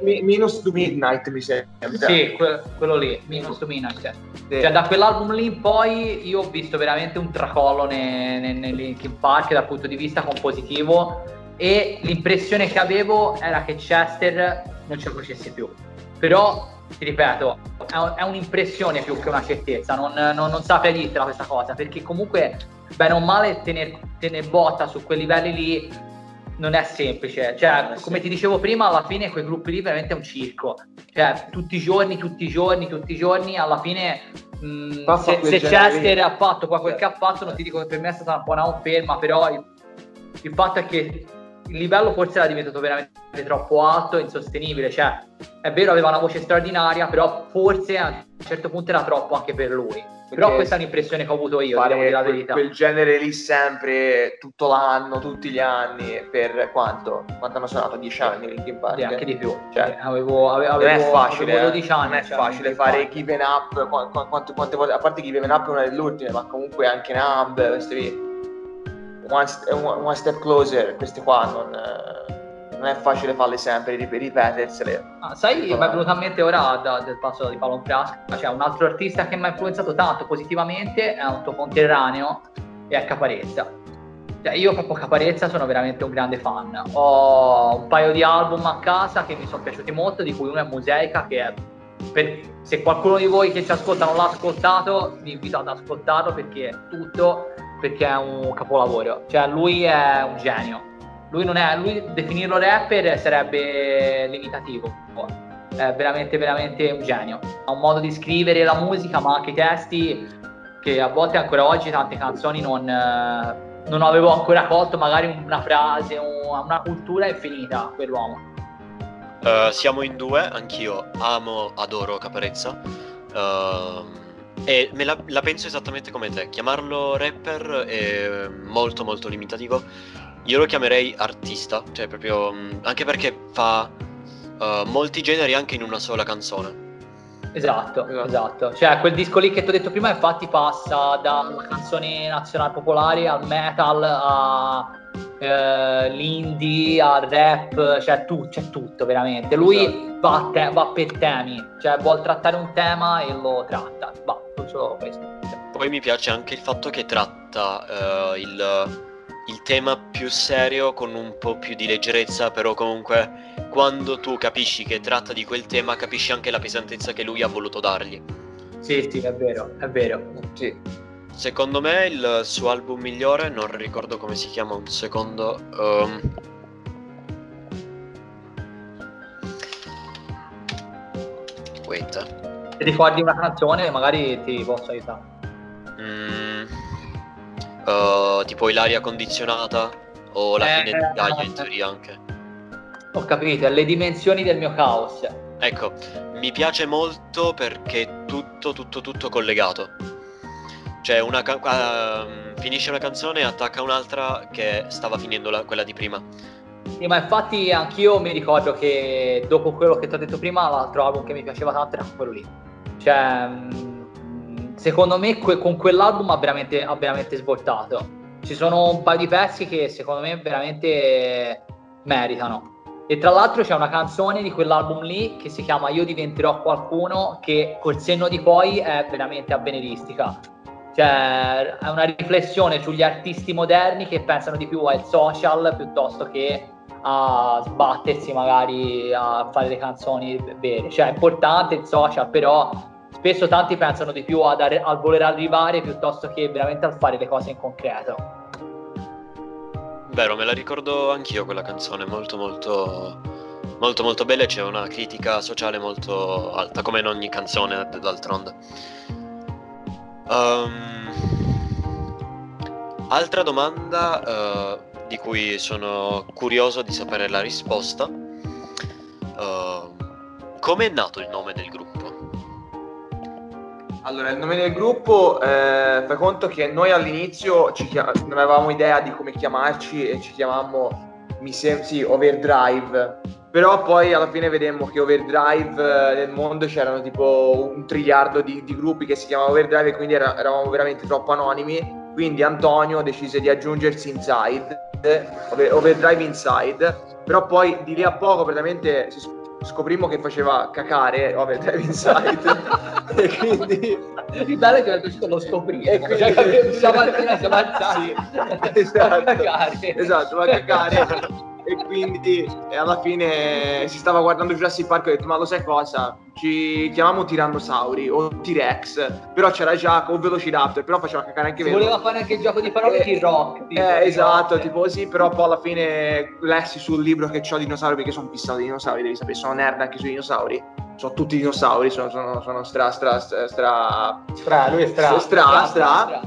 Mi, minus to Midnight mi sembra. Sì, que- quello lì, Minus to Midnight. Sì. Cioè da quell'album lì in poi io ho visto veramente un tracollo nei, nei Linkin Park dal punto di vista compositivo e l'impressione che avevo era che Chester non ce la facesse più. Però, ti ripeto, è, un'impressione più che una certezza, non, non, non saprei dirtela questa cosa, perché comunque, bene o male, tenere tener botta su quei livelli lì non è semplice. Cioè, come ti dicevo prima, alla fine quei gruppi lì veramente è un circo. Cioè, tutti i giorni, tutti i giorni, tutti i giorni, alla fine mh, se, se Chester ha fatto qua quel che ha fatto, non ti dico che per me è stata una buona conferma, però il, il fatto è che il livello forse era diventato veramente troppo alto e insostenibile. Cioè, è vero, aveva una voce straordinaria, però forse a un certo punto era troppo anche per lui. Però questa è l'impressione che ho avuto io, dire la quel, verità. quel genere lì sempre, tutto l'anno, tutti gli anni, per quanto? Quanto hanno suonato? 10 anni Linkin Park? Sì, anche di più. Cioè, avevo, avevo, non è facile, avevo eh. 12 anni. non è cioè, facile fare. Given Up, qu- qu- quante, quante volte, a parte Given Up è una delle ultime, ma comunque anche Numb, queste. One, st- one- Step Closer, queste qua non, eh, non è facile farle sempre, rip- ripetersele. Ah, sai, mi è venuto a mente ora da- del passo di Paolo Frasca, cioè un altro artista che mi ha influenzato tanto positivamente è un tuo conterraneo e è Caparezza. Cioè, io proprio Caparezza sono veramente un grande fan. Ho un paio di album a casa che mi sono piaciuti molto, di cui uno è Museica, che è per- se qualcuno di voi che ci ascolta non l'ha ascoltato, vi invito ad ascoltarlo perché è tutto, perché è un capolavoro. Cioè, lui è un genio. Lui è, lui definirlo rapper sarebbe limitativo. È veramente, veramente un genio. Ha un modo di scrivere la musica, ma anche i testi che a volte ancora oggi tante canzoni non, eh, non avevo ancora colto, magari una frase, un- una cultura infinita quell'uomo. Eh, siamo in due, anch'io amo, adoro Caparezza. Ehm, e me la, la penso esattamente come te. Chiamarlo rapper è molto molto limitativo. Io lo chiamerei artista, cioè proprio mh, anche perché fa eh, molti generi anche in una sola canzone. Esatto, Esatto. Cioè, quel disco lì che ti ho detto prima, infatti, passa dalla canzone nazionale popolare al metal all'indie al rap, cioè tu, c'è tutto veramente. Lui Esatto. va, a te- va per temi, cioè vuol trattare un tema e lo tratta. Va, solo questo. Poi mi piace anche il fatto che tratta eh, il, il tema più serio con un po' più di leggerezza, però comunque quando tu capisci che tratta di quel tema capisci anche la pesantezza che lui ha voluto dargli. Sì, sì, è vero, è vero. Sì. Secondo me il suo album migliore, non ricordo come si chiama, un secondo. ehm. Wait. Se ricordi una canzone, magari ti posso aiutare. Mm. Eh, tipo l'aria condizionata o la Eh, fine di Gaia in eh. teoria anche. Ho capito, le dimensioni del mio caos. Ecco, mi piace molto perché è tutto, tutto, tutto collegato. Cioè, una ca- ehm, finisce una canzone e attacca un'altra che stava finendo la- quella di prima. Sì, ma infatti anch'io mi ricordo che dopo quello che ti ho detto prima, l'altro album che mi piaceva tanto era quello lì. Cioè, mh, secondo me que- con quell'album ha veramente, ha veramente svoltato. Ci sono un paio di pezzi che secondo me veramente meritano. E tra l'altro c'è una canzone di quell'album lì che si chiama Io diventerò qualcuno, che col senno di poi è veramente avveniristica. Cioè, è una riflessione sugli artisti moderni che pensano di più al social piuttosto che a sbattersi magari a fare le canzoni vere. Cioè, è importante il social, però spesso tanti pensano di più ad arri- al voler arrivare piuttosto che veramente al fare le cose in concreto. Vero, me la ricordo anch'io quella canzone, molto molto molto molto bella c'è una critica sociale molto alta, come in ogni canzone d'altronde. Ehm, altra domanda eh, di cui sono curioso di sapere la risposta. Ehm, come è nato il nome del gruppo? Allora, il nome del gruppo, eh, fai conto che noi all'inizio ci chia- non avevamo idea di come chiamarci e ci chiamammo, mi sem- sì, Overdrive. Però poi alla fine vedemmo che Overdrive eh, nel mondo c'erano tipo un triliardo di, di gruppi che si chiamavano Overdrive e quindi era- eravamo veramente troppo anonimi. Quindi Antonio decise di aggiungersi Inside, eh, Over- Overdrive Inside. Però poi di lì a poco praticamente si sc- scoprimmo che faceva cacare Overdrive Inside. e quindi Il bello è che a lo scoprire. E quindi- Cioè, stamattina siamo alzati. Sì, esatto. A cagare. esatto, va a cagare. E quindi e alla fine si stava guardando Jurassic Park e ho detto ma lo sai cosa? Ci chiamiamo Tirannosauri o T-Rex, però c'era già o Velociraptor, però faceva cacare anche Si voleva fare anche il gioco di parole Eh, T-Rock. tipo, Eh, esatto, T-Rock. tipo così, però poi alla fine lessi sul libro che ho dinosauri perché sono fissato di dinosauri, devi sapere, sono nerd anche sui dinosauri. Sono tutti dinosauri, sono, sono, sono stra, stra, stra, stra, Stra, lui è stra. stra, stra.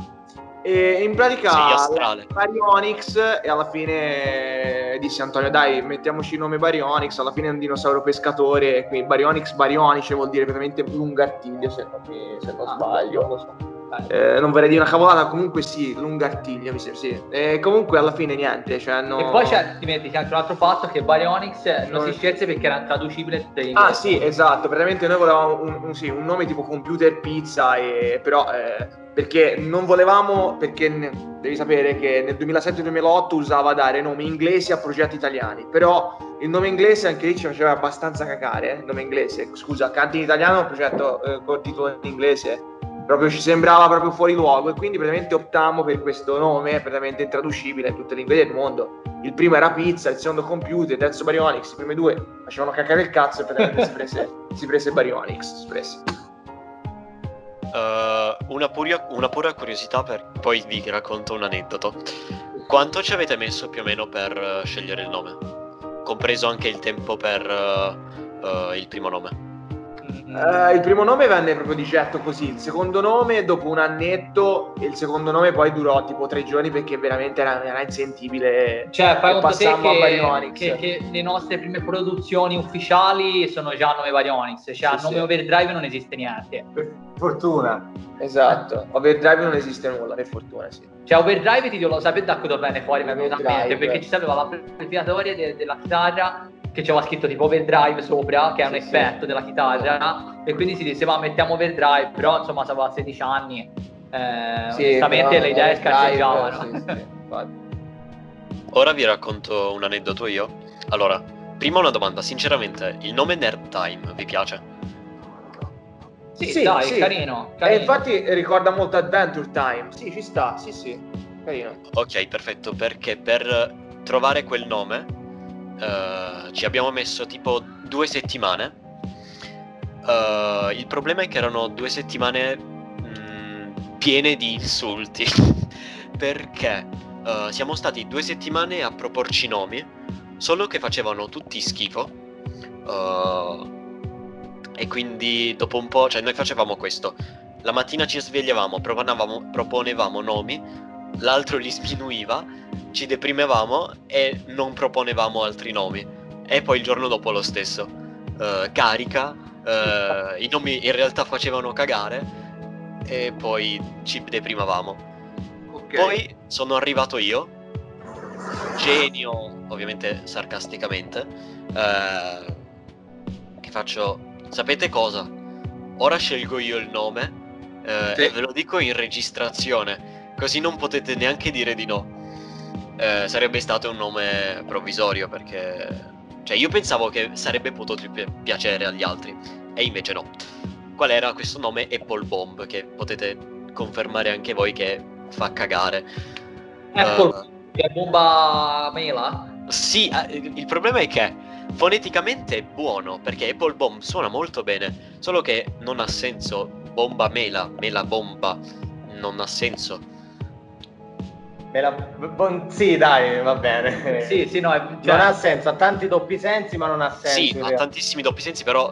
E in pratica. Baryonyx e alla fine disse Antonio dai mettiamoci il nome Baryonyx, alla fine è un dinosauro pescatore, quindi Baryonyx Baryonice vuol dire veramente lungartiglio se non, mi- se non Ah, sbaglio. non lo so. Eh, non vorrei dire una cavolata, comunque sì, lungartiglio mi sembra, sì. E comunque alla fine niente, cioè no... E poi c'è, dimentichi anche un altro fatto che Baryonyx non Non- si scelse perché era traducibile tutte le Ah sì, esatto, praticamente noi volevamo un, un- sì, un nome tipo computer pizza, e, però eh, perché non volevamo, perché ne- devi sapere che nel 2007-2008 usava dare nomi inglesi a progetti italiani, però il nome inglese anche lì ci faceva abbastanza cacare, eh, il nome inglese, scusa, canti in italiano è un progetto eh, col titolo in inglese, proprio ci sembrava proprio fuori luogo e quindi praticamente optammo per questo nome praticamente intraducibile in tutte le lingue del mondo. Il primo era pizza, il secondo computer, il terzo Baryonyx, i primi due facevano cacare il cazzo e praticamente si prese, si prese Baryonyx. Si prese. Eh, una, pura, una pura curiosità per poi vi racconto un aneddoto. Quanto ci avete messo più o meno per eh, scegliere il nome? Compreso anche il tempo per eh, il primo nome. Eh, il primo nome venne proprio di getto così, il secondo nome dopo un annetto e il secondo nome poi durò tipo tre giorni perché veramente era, era insentibile. Cioè, fai conto te che, che, che le nostre prime produzioni ufficiali sono già a nome Baryonyx, cioè Sì, a nome sì. Overdrive non esiste niente. Per fortuna. Esatto, Overdrive non esiste nulla, per fortuna sì. Cioè Overdrive ti lo sapete da dove venne fuori, mi è venuto a mente, Overdrive. perché ci sapeva l'abbreviatoria de- della chitarra che c'era scritto tipo Overdrive sopra, che è un Sì, sì. effetto della chitarra, e quindi si diceva mettiamo Overdrive, però insomma aveva 16 anni, eh, Sì, onestamente però le idee scarteggiavano. sì, sì. Ora vi racconto un aneddoto io. Allora, prima una domanda, sinceramente, il nome Nerd Time vi piace? Sì, Sì, dai, sì. carino. E carino. infatti ricorda molto Adventure Time. Sì, ci sta, sì, sì. Carino. Ok, perfetto, perché per trovare quel nome eh, ci abbiamo messo tipo due settimane. Eh, il problema è che erano due settimane mh, piene di insulti, perché eh, siamo stati due settimane a proporci nomi, solo che facevano tutti schifo. e quindi dopo un po', cioè noi facevamo questo. La mattina ci svegliavamo, proponevamo nomi, l'altro li sminuiva, ci deprimevamo e non proponevamo altri nomi. E poi il giorno dopo lo stesso. Eh, carica, eh, i nomi in realtà facevano cagare e poi ci deprimevamo. Ok. Poi sono arrivato io, genio, ovviamente sarcasticamente, eh, che faccio, sapete cosa? Ora scelgo io il nome Sì. e ve lo dico in registrazione, così non potete neanche dire di no. Eh, sarebbe stato un nome provvisorio perché... Cioè io pensavo che sarebbe potuto pi- piacere agli altri e invece no. Qual era questo nome Apple Bomb che potete confermare anche voi che fa cagare. Apple, che è bomba mela? Sì, eh, il problema è che foneticamente è buono perché Apple Bomb suona molto bene, solo che non ha senso. Bomba mela, mela bomba, non ha senso. La- bon- Sì, dai, va bene. Sì, sì, no, è, cioè, Non ha senso, ha tanti doppi sensi, ma non ha senso. Sì, ha tantissimi doppi sensi, però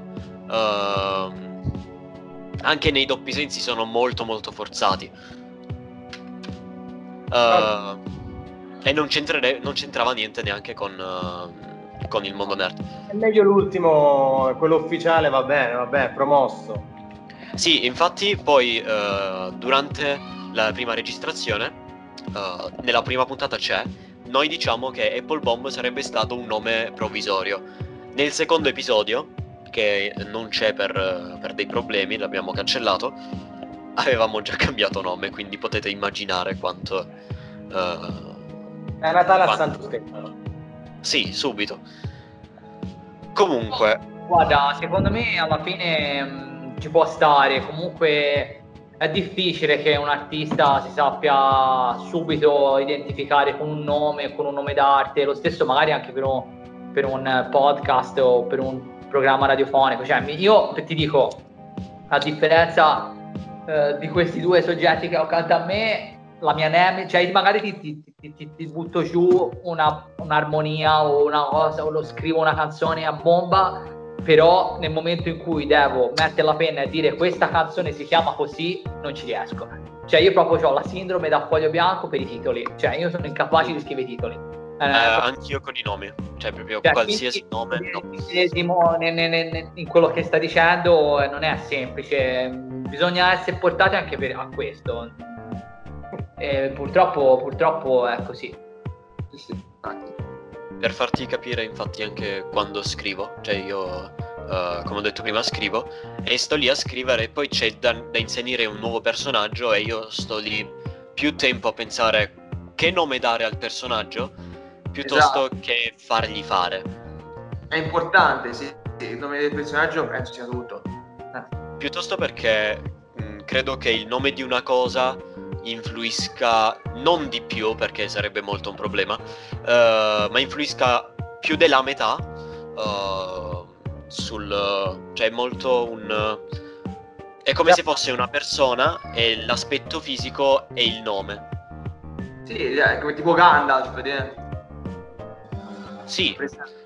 ehm, anche nei doppi sensi sono molto molto forzati. Eh, e non, c'entrere- non c'entrava niente neanche con, eh, con il mondo nerd. È meglio l'ultimo, quello ufficiale, va bene, va bene, promosso. Sì, infatti poi eh, durante la prima registrazione, eh, nella prima puntata c'è, noi diciamo che Apple Bomb sarebbe stato un nome provvisorio. Nel secondo episodio, che non c'è per, per dei problemi, l'abbiamo cancellato, avevamo già cambiato nome, quindi potete immaginare quanto... eh, È Natale a Quanto- Santo Stefano. sì, subito. Comunque, Guarda, secondo me alla fine mh, ci può stare, comunque è difficile che un artista si sappia subito identificare con un nome, con un nome d'arte, lo stesso magari anche per un, per un podcast o per un programma radiofonico. Cioè, io ti dico, a differenza eh, di questi due soggetti che ho accanto a me, la mia neme, cioè magari ti, ti, ti, ti butto giù una, un'armonia o una cosa, o lo scrivo una canzone a bomba però nel momento in cui devo mettere la penna e dire questa canzone si chiama così, non ci riesco. Cioè io proprio ho la sindrome da foglio bianco per i titoli, cioè io sono incapace di scrivere i titoli. Eh, eh, anch'io con i nomi, cioè proprio cioè, qualsiasi nome. No. in quello che sta dicendo non è semplice, bisogna essere portati anche per, a questo. E purtroppo, purtroppo è così. Sì, sì per farti capire infatti anche quando scrivo, cioè io uh, come ho detto prima scrivo e sto lì a scrivere e poi c'è da, da, inserire un nuovo personaggio e io sto lì più tempo a pensare che nome dare al personaggio piuttosto esatto. che fargli fare. È importante, sì, il nome del personaggio penso sia tutto. Piuttosto perché mh, credo che il nome di una cosa influisca non di più, perché sarebbe molto un problema, uh, ma influisca più della metà uh, sul... cioè molto un... È come se fosse una persona e l'aspetto fisico è il nome. Sì, è come tipo Gandalf, vedete? Sì,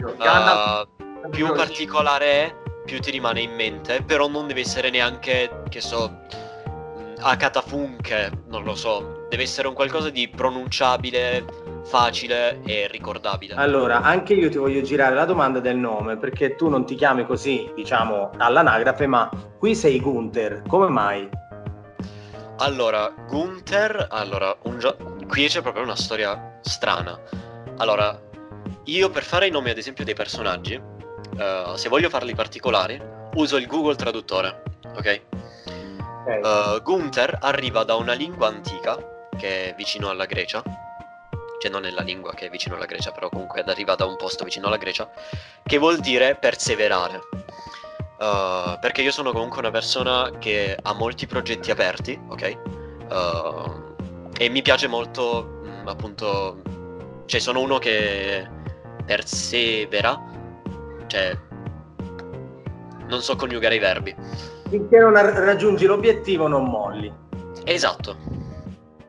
uh, più particolare è, più ti rimane in mente, però non deve essere neanche, che so, a catafunche, non lo so, deve essere un qualcosa di pronunciabile, facile e ricordabile. Allora, anche io ti voglio girare la domanda del nome, perché tu non ti chiami così, diciamo, all'anagrafe, ma qui sei Gunther, come mai? Allora, Gunther, allora, gio- qui c'è proprio una storia strana. Allora, io per fare i nomi ad esempio dei personaggi, uh, se voglio farli particolari, uso il Google Traduttore, ok? Okay. Uh, Gunther arriva da una lingua antica che è vicino alla Grecia, cioè non è la lingua che è vicino alla Grecia, però comunque arriva da un posto vicino alla Grecia, che vuol dire perseverare. Uh, perché io sono comunque una persona che ha molti progetti aperti, ok? Uh, e mi piace molto, mh, mm, appunto, cioè sono uno che persevera, cioè non so coniugare i verbi. Finché non raggiungi l'obiettivo non molli. Esatto.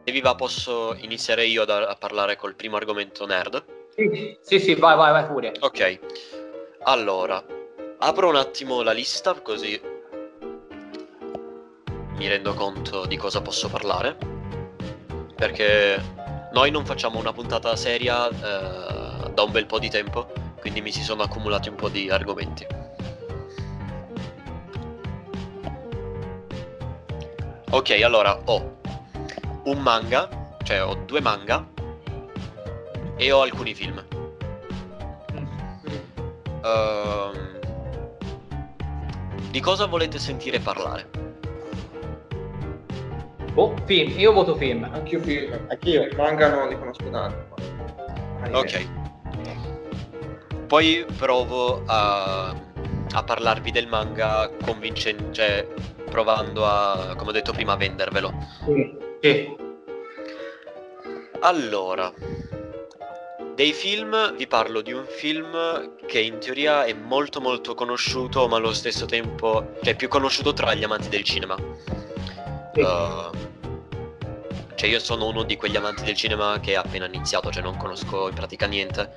E vi va, posso iniziare io a, a parlare col primo argomento nerd? Sì, sì, sì, vai, vai, vai pure. Ok. Allora, apro un attimo la lista così mi rendo conto di cosa posso parlare. Perché noi non facciamo una puntata seria eh, da un bel po' di tempo, quindi mi si sono accumulati un po' di argomenti. Ok, allora ho un manga, cioè ho due manga e ho alcuni film. Uh, di cosa volete sentire parlare? Oh, film, io voto film. Anch'io film, anch'io. Manga non li conosco tanto. Ok. Poi provo a, a parlarvi del manga convincente, cioè provando a, come ho detto prima, a vendervelo. Sì. sì. Allora, dei film vi parlo di un film che in teoria è molto molto conosciuto, ma allo stesso tempo cioè più conosciuto tra gli amanti del cinema. Sì. Uh, cioè io sono uno di quegli amanti del cinema che ha appena iniziato, cioè non conosco in pratica niente.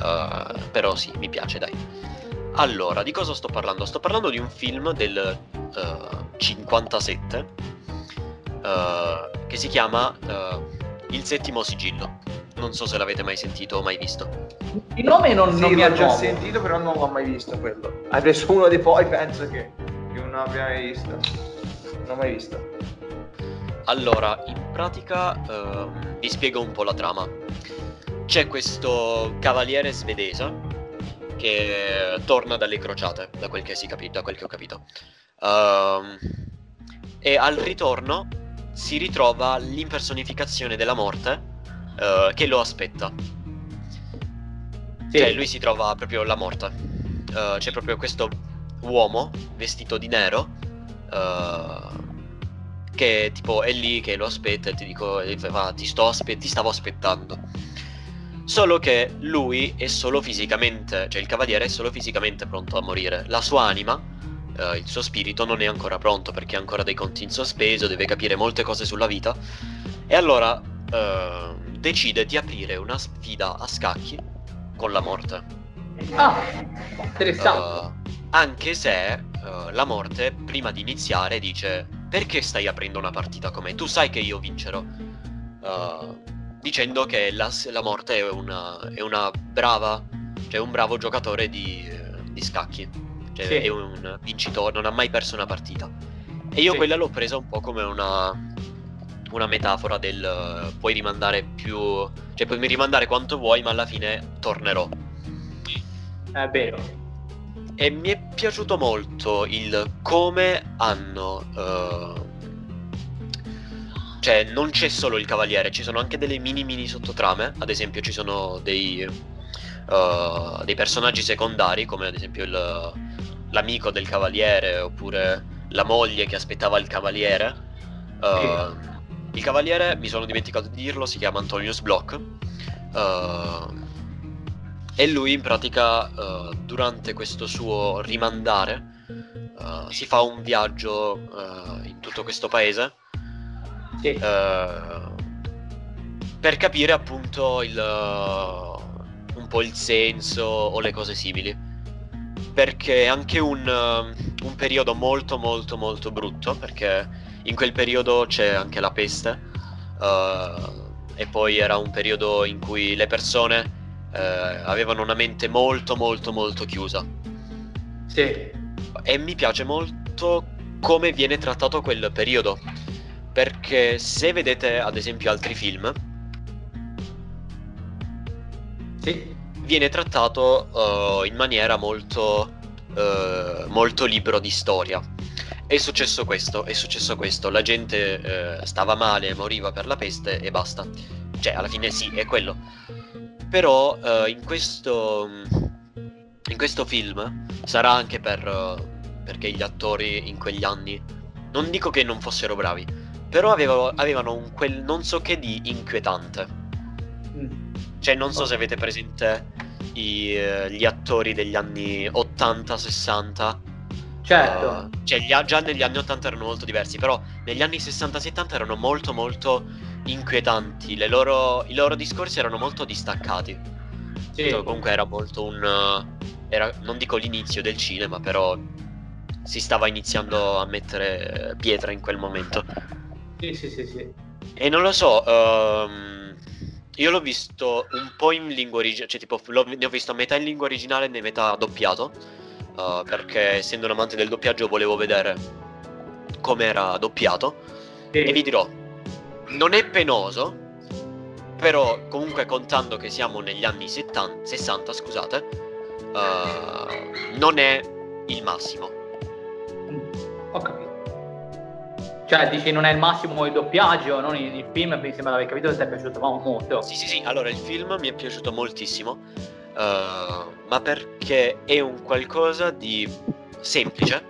Uh, però sì, mi piace, dai. Allora, di cosa sto parlando? Sto parlando di un film del uh, 57 uh, che si chiama uh, Il settimo sigillo. Non so se l'avete mai sentito o mai visto. Il nome non, sì, non mi ha già sentito, però non l'ho mai visto quello. Hai preso uno dei poi, penso che, che non abbia mai visto. Non l'ho mai visto. Allora, in pratica uh, vi spiego un po' la trama. C'è questo cavaliere svedese che torna dalle crociate, da quel che, si capi- da quel che ho capito. Uh, e al ritorno si ritrova l'impersonificazione della morte uh, che lo aspetta. Sì. Cioè, lui si trova proprio la morte. Uh, c'è proprio questo uomo vestito di nero uh, che tipo è lì che lo aspetta e ti dico, va, ti, sto aspe- ti stavo aspettando. Solo che lui è solo fisicamente, cioè il cavaliere è solo fisicamente pronto a morire. La sua anima, eh, il suo spirito non è ancora pronto perché ha ancora dei conti in sospeso, deve capire molte cose sulla vita. E allora eh, decide di aprire una sfida a scacchi con la morte. Ah, interessante. Uh, anche se uh, la morte, prima di iniziare, dice: Perché stai aprendo una partita con me? Tu sai che io vincerò. Uh, dicendo che la, la morte è una, è una, brava, cioè un bravo giocatore di, di scacchi. Cioè sì. è un vincitore, non ha mai perso una partita. E io sì. quella l'ho presa un po' come una, una metafora del puoi rimandare più, cioè puoi rimandare quanto vuoi, ma alla fine tornerò. È vero e mi è piaciuto molto il come hanno... Uh, cioè, non c'è solo il cavaliere, ci sono anche delle mini mini sottotrame. Ad esempio, ci sono dei, uh, dei personaggi secondari, come ad esempio il, l'amico del cavaliere, oppure la moglie che aspettava il cavaliere. Uh, il cavaliere, mi sono dimenticato di dirlo, si chiama Antonius Block. Uh, e lui in pratica uh, durante questo suo rimandare uh, si fa un viaggio in tutto questo paese sì. per capire appunto il, un po' il senso o le cose simili perché è anche un, un periodo molto molto molto brutto perché in quel periodo c'è anche la peste e poi era un periodo in cui le persone eh, avevano una mente molto molto molto chiusa. Sì. E mi piace molto come viene trattato quel periodo. Perché se vedete ad esempio altri film, sì. viene trattato uh, in maniera molto, uh, molto libero di storia. È successo questo, è successo questo, la gente uh, stava male, moriva per la peste e basta. Cioè, alla fine sì, è quello. Però in, questo, in questo film sarà anche per, perché gli attori in quegli anni, non dico che non fossero bravi, però avevano, avevano un quel non so che di inquietante. Mm. Cioè non so se avete presente i, uh, gli attori degli anni 80-60. Certo. Uh, cioè gli, già negli anni 80 erano molto diversi, però negli anni 60-70 erano molto molto inquietanti. Loro, I loro discorsi erano molto distaccati. Sì. Cioè, comunque era molto un. Era, non dico l'inizio del cinema, però si stava iniziando a mettere pietra in quel momento. Sì, sì, sì, sì. E non lo so. Um, io l'ho visto un po' in lingua originale, cioè tipo ne ho visto metà in lingua originale e ne metà doppiato. Uh, perché essendo un amante del doppiaggio volevo vedere com'era doppiato. Sì. E vi dirò, non è penoso, però comunque contando che siamo negli anni 70, 60, scusate, uh, non è il massimo. Ho capito. Cioè, dici non è il massimo il doppiaggio, non il, il film, mi sembra di aver capito che ti è piaciuto molto. Sì, sì, sì, allora il film mi è piaciuto moltissimo, uh, ma perché è un qualcosa di semplice,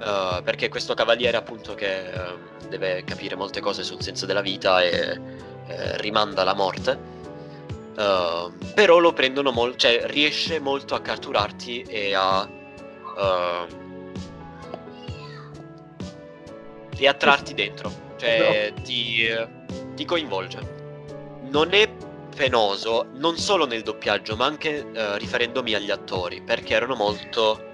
uh, perché questo cavaliere appunto che uh, deve capire molte cose sul senso della vita e uh, rimanda la morte. Uh, però lo prendono molto, cioè riesce molto a catturarti e a e a trarti dentro, cioè ti, ti, coinvolge. Non è penoso non solo nel doppiaggio, ma anche riferendomi agli attori, perché erano molto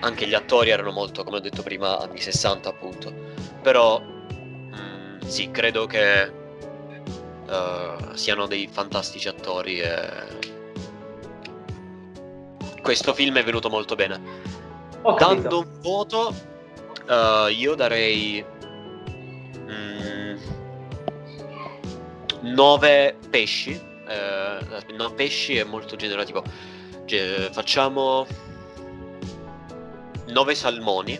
anche gli attori erano molto, come ho detto prima, anni 60 appunto. Però mh, mm, sì, credo che uh, siano dei fantastici attori e questo film è venuto molto bene. Dando un voto, uh, io darei 9 mm, pesci. Uh, no, pesci è molto generativo. Cioè, facciamo 9 salmoni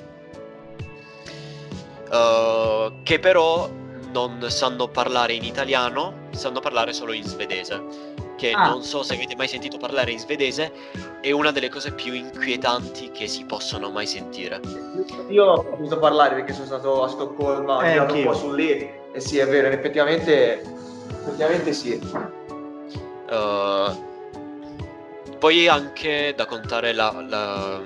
uh, che però non sanno parlare in italiano, sanno parlare solo in svedese. Che Ah. non so se avete mai sentito parlare in svedese, è una delle cose più inquietanti che si possono mai sentire. Io ho potuto parlare perché sono stato a Stoccolma, ho Eh, girato un po' su lì e sì, è vero, effettivamente, effettivamente sì. Uh, poi anche da contare la, la-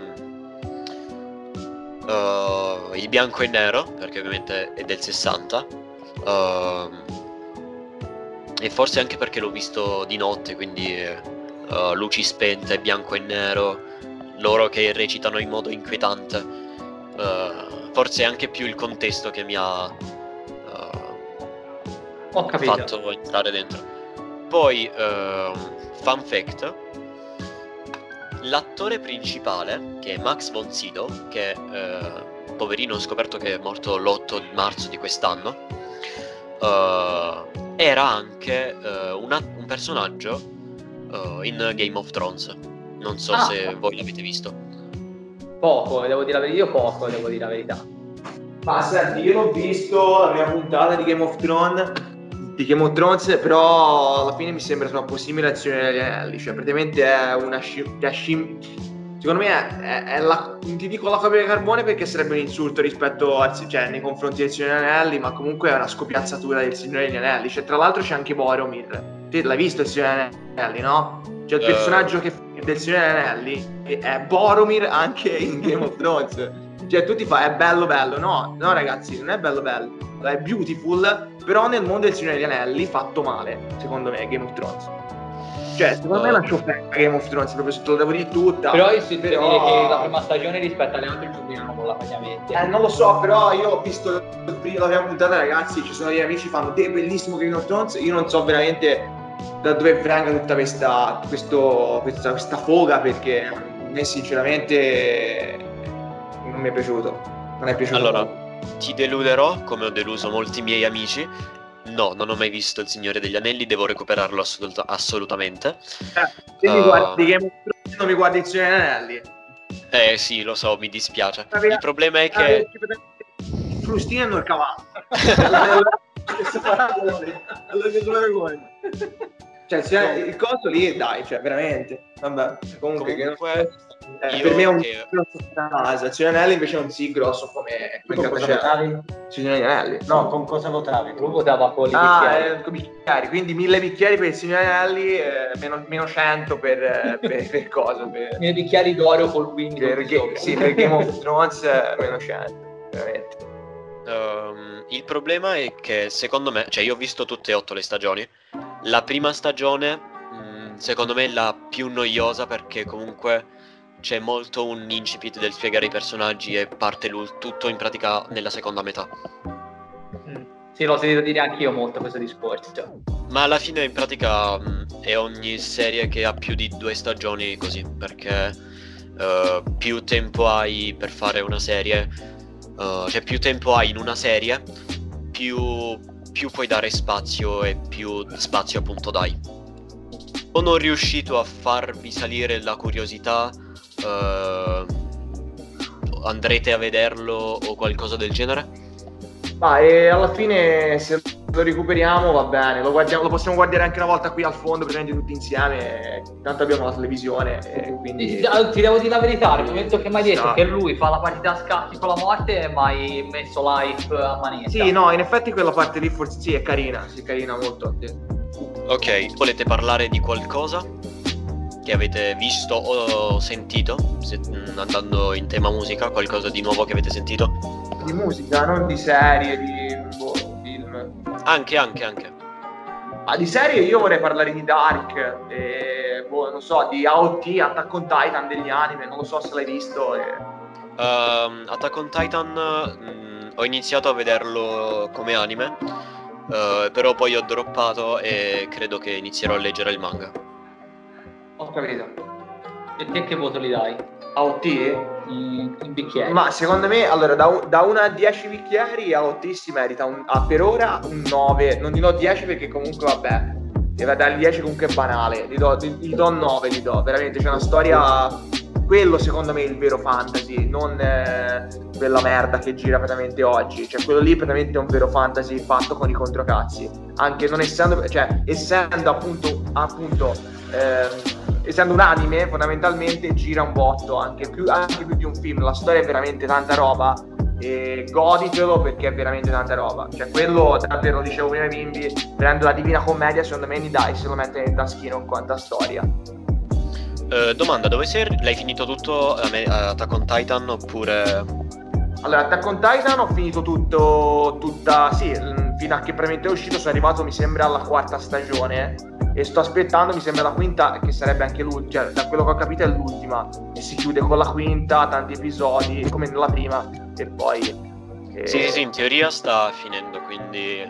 uh, il bianco e nero, perché ovviamente è del 60. uh, e forse anche perché l'ho visto di notte, quindi uh, luci spente, bianco e nero, loro che recitano in modo inquietante. Uh, forse è anche più il contesto che mi ha uh, fatto entrare dentro. Poi, ehm, fun fact, l'attore principale, che è Max von Sydow, che poverino ho scoperto che è morto l'8 marzo di quest'anno, eh, era anche eh, una- un personaggio eh, in Game of Thrones. Non so Ah. se voi l'avete visto. Poco, devo dire la verità. Io poco, devo dire la verità. Ma senti, io l'ho visto la prima puntata di Game of Thrones, di Game of Thrones, però alla fine mi sembra troppo simile a Signore degli Anelli, cioè praticamente è una sci- è scim- Secondo me è, è- la, non ti dico la copia di carbone perché sarebbe un insulto rispetto al, cioè, nei confronti del Signore Anelli, ma comunque è una scopiazzatura del Signore Anelli. Cioè, tra l'altro c'è anche Boromir. Te l'hai visto il Signore Anelli, no? Cioè il Eh. personaggio che del Signore Anelli è Boromir anche in Game of Thrones. Cioè tu ti fai è bello bello, no, no ragazzi, non è bello bello, è beautiful, però nel mondo del Signore Anelli fatto male, secondo me, Game of Thrones. Cioè, secondo me è una sciocchezza Game of Thrones, proprio se te lo devo dire tutta. Però io si Però- dire che la prima stagione rispetto alle altre giudichiamo con la mediamente. Eh, non lo so, però io ho visto la prima puntata, ragazzi, ci sono degli amici che fanno te bellissimo Game of Thrones, io non so veramente da dove venga tutta questa, questo- questa, questa foga, perché a me sinceramente non mi è piaciuto. Non è piaciuto. Allora, ti deluderò, come ho deluso molti miei amici. No, non ho mai visto Il Signore degli Anelli, devo recuperarlo assoluta- assolutamente. se mi uh, guardi Game of Thrones non mi guardi il Signore degli Anelli. Eh sì, lo so, mi dispiace. Il problema è Eh, che... Frustino hanno il cavallo. Cioè, il Signore- il coso lì, dai, cioè, veramente. Vabbè, comunque, che non- Comunque, eh, io per me è un che- grosso casa. Anelli invece è un sì grosso come, come con cosa Anelli. No, con cosa votavi? Tu votava con i Ah, bicchieri. eh, con i bicchieri, quindi mille bicchieri per Anelli, eh, meno, meno 100 per, eh, per, per cosa? Per, I bicchieri d'oro col wing per, Ga- sì, per Game of Thrones, eh, meno 100, veramente. Ehm, il problema è che secondo me, cioè io ho visto tutte e otto le stagioni. La prima stagione, mh, secondo me, è la più noiosa perché comunque c'è molto un incipit del spiegare i personaggi e parte l'ul- tutto in pratica nella seconda metà. Mm. Sì, l'ho sentito dire anch'io molto questo discorso. cioè. Ma alla fine in pratica mh, è ogni serie che ha più di due stagioni così, perché eh, più tempo hai per fare una serie, eh, cioè più tempo hai in una serie, più, più puoi dare spazio e più spazio appunto dai. Sono riuscito a farvi salire la curiosità, eh, andrete a vederlo o qualcosa del genere? Ma e alla fine se lo recuperiamo va bene, lo, guardiamo- lo possiamo guardare anche una volta qui al fondo, praticamente tutti insieme, tanto abbiamo la televisione e quindi... Ti, ti devo dire la verità, il momento che mi hai detto No. che lui fa la partita a scacchi con la morte, ma hai messo live a manetta. Sì, no, in effetti quella parte lì forse sì, è carina, sì, è carina molto. sì. Ok, volete parlare di qualcosa che avete visto o sentito? Se- mm, andando in tema musica, qualcosa di nuovo che avete sentito? Di musica, non di serie, di boh. Anche, anche, anche. Ah, di serie io vorrei parlare di Dark, e, boh, non so, di AOT, Attack on Titan degli anime, non lo so se l'hai visto. e- Ehm, Attack on Titan, mm, ho iniziato a vederlo come anime, eh, però poi ho droppato e credo che inizierò a leggere il manga. Ho capito. E te che voto gli dai? AOT? In, in bicchieri. Ma secondo me, allora, da, un- da 1 a 10 bicchieri, AOT si merita un, ah, per ora un 9. Non gli do 10 perché comunque, vabbè, deve dare 10 comunque è banale. Gli do, gli, gli do 9, gli do. Veramente, c'è una storia... quello secondo me è il vero fantasy, non eh, quella merda che gira praticamente oggi. Cioè, quello lì praticamente è un vero fantasy fatto con i controcazzi. Anche non essendo, cioè, essendo appunto, appunto eh, essendo un anime, fondamentalmente gira un botto, anche più, anche più di un film. La storia è veramente tanta roba. E goditelo perché è veramente tanta roba. Cioè, quello davvero, dicevo prima ai bimbi, prendo la Divina Commedia, secondo me, dai, se lo mette nel taschino con quanta storia. Uh, domanda, dove sei? L'hai finito tutto a Attack on Titan oppure... Allora, Attack on Titan ho finito tutto, tutta, sì, fino a che praticamente è uscito sono arrivato, mi sembra, alla quarta stagione e sto aspettando, mi sembra la quinta, che sarebbe anche l'ultima, cioè, da quello che ho capito è l'ultima, e si chiude con la quinta, tanti episodi, come nella prima, e poi... Eh... Sì, sì, sì, in teoria sta finendo, quindi...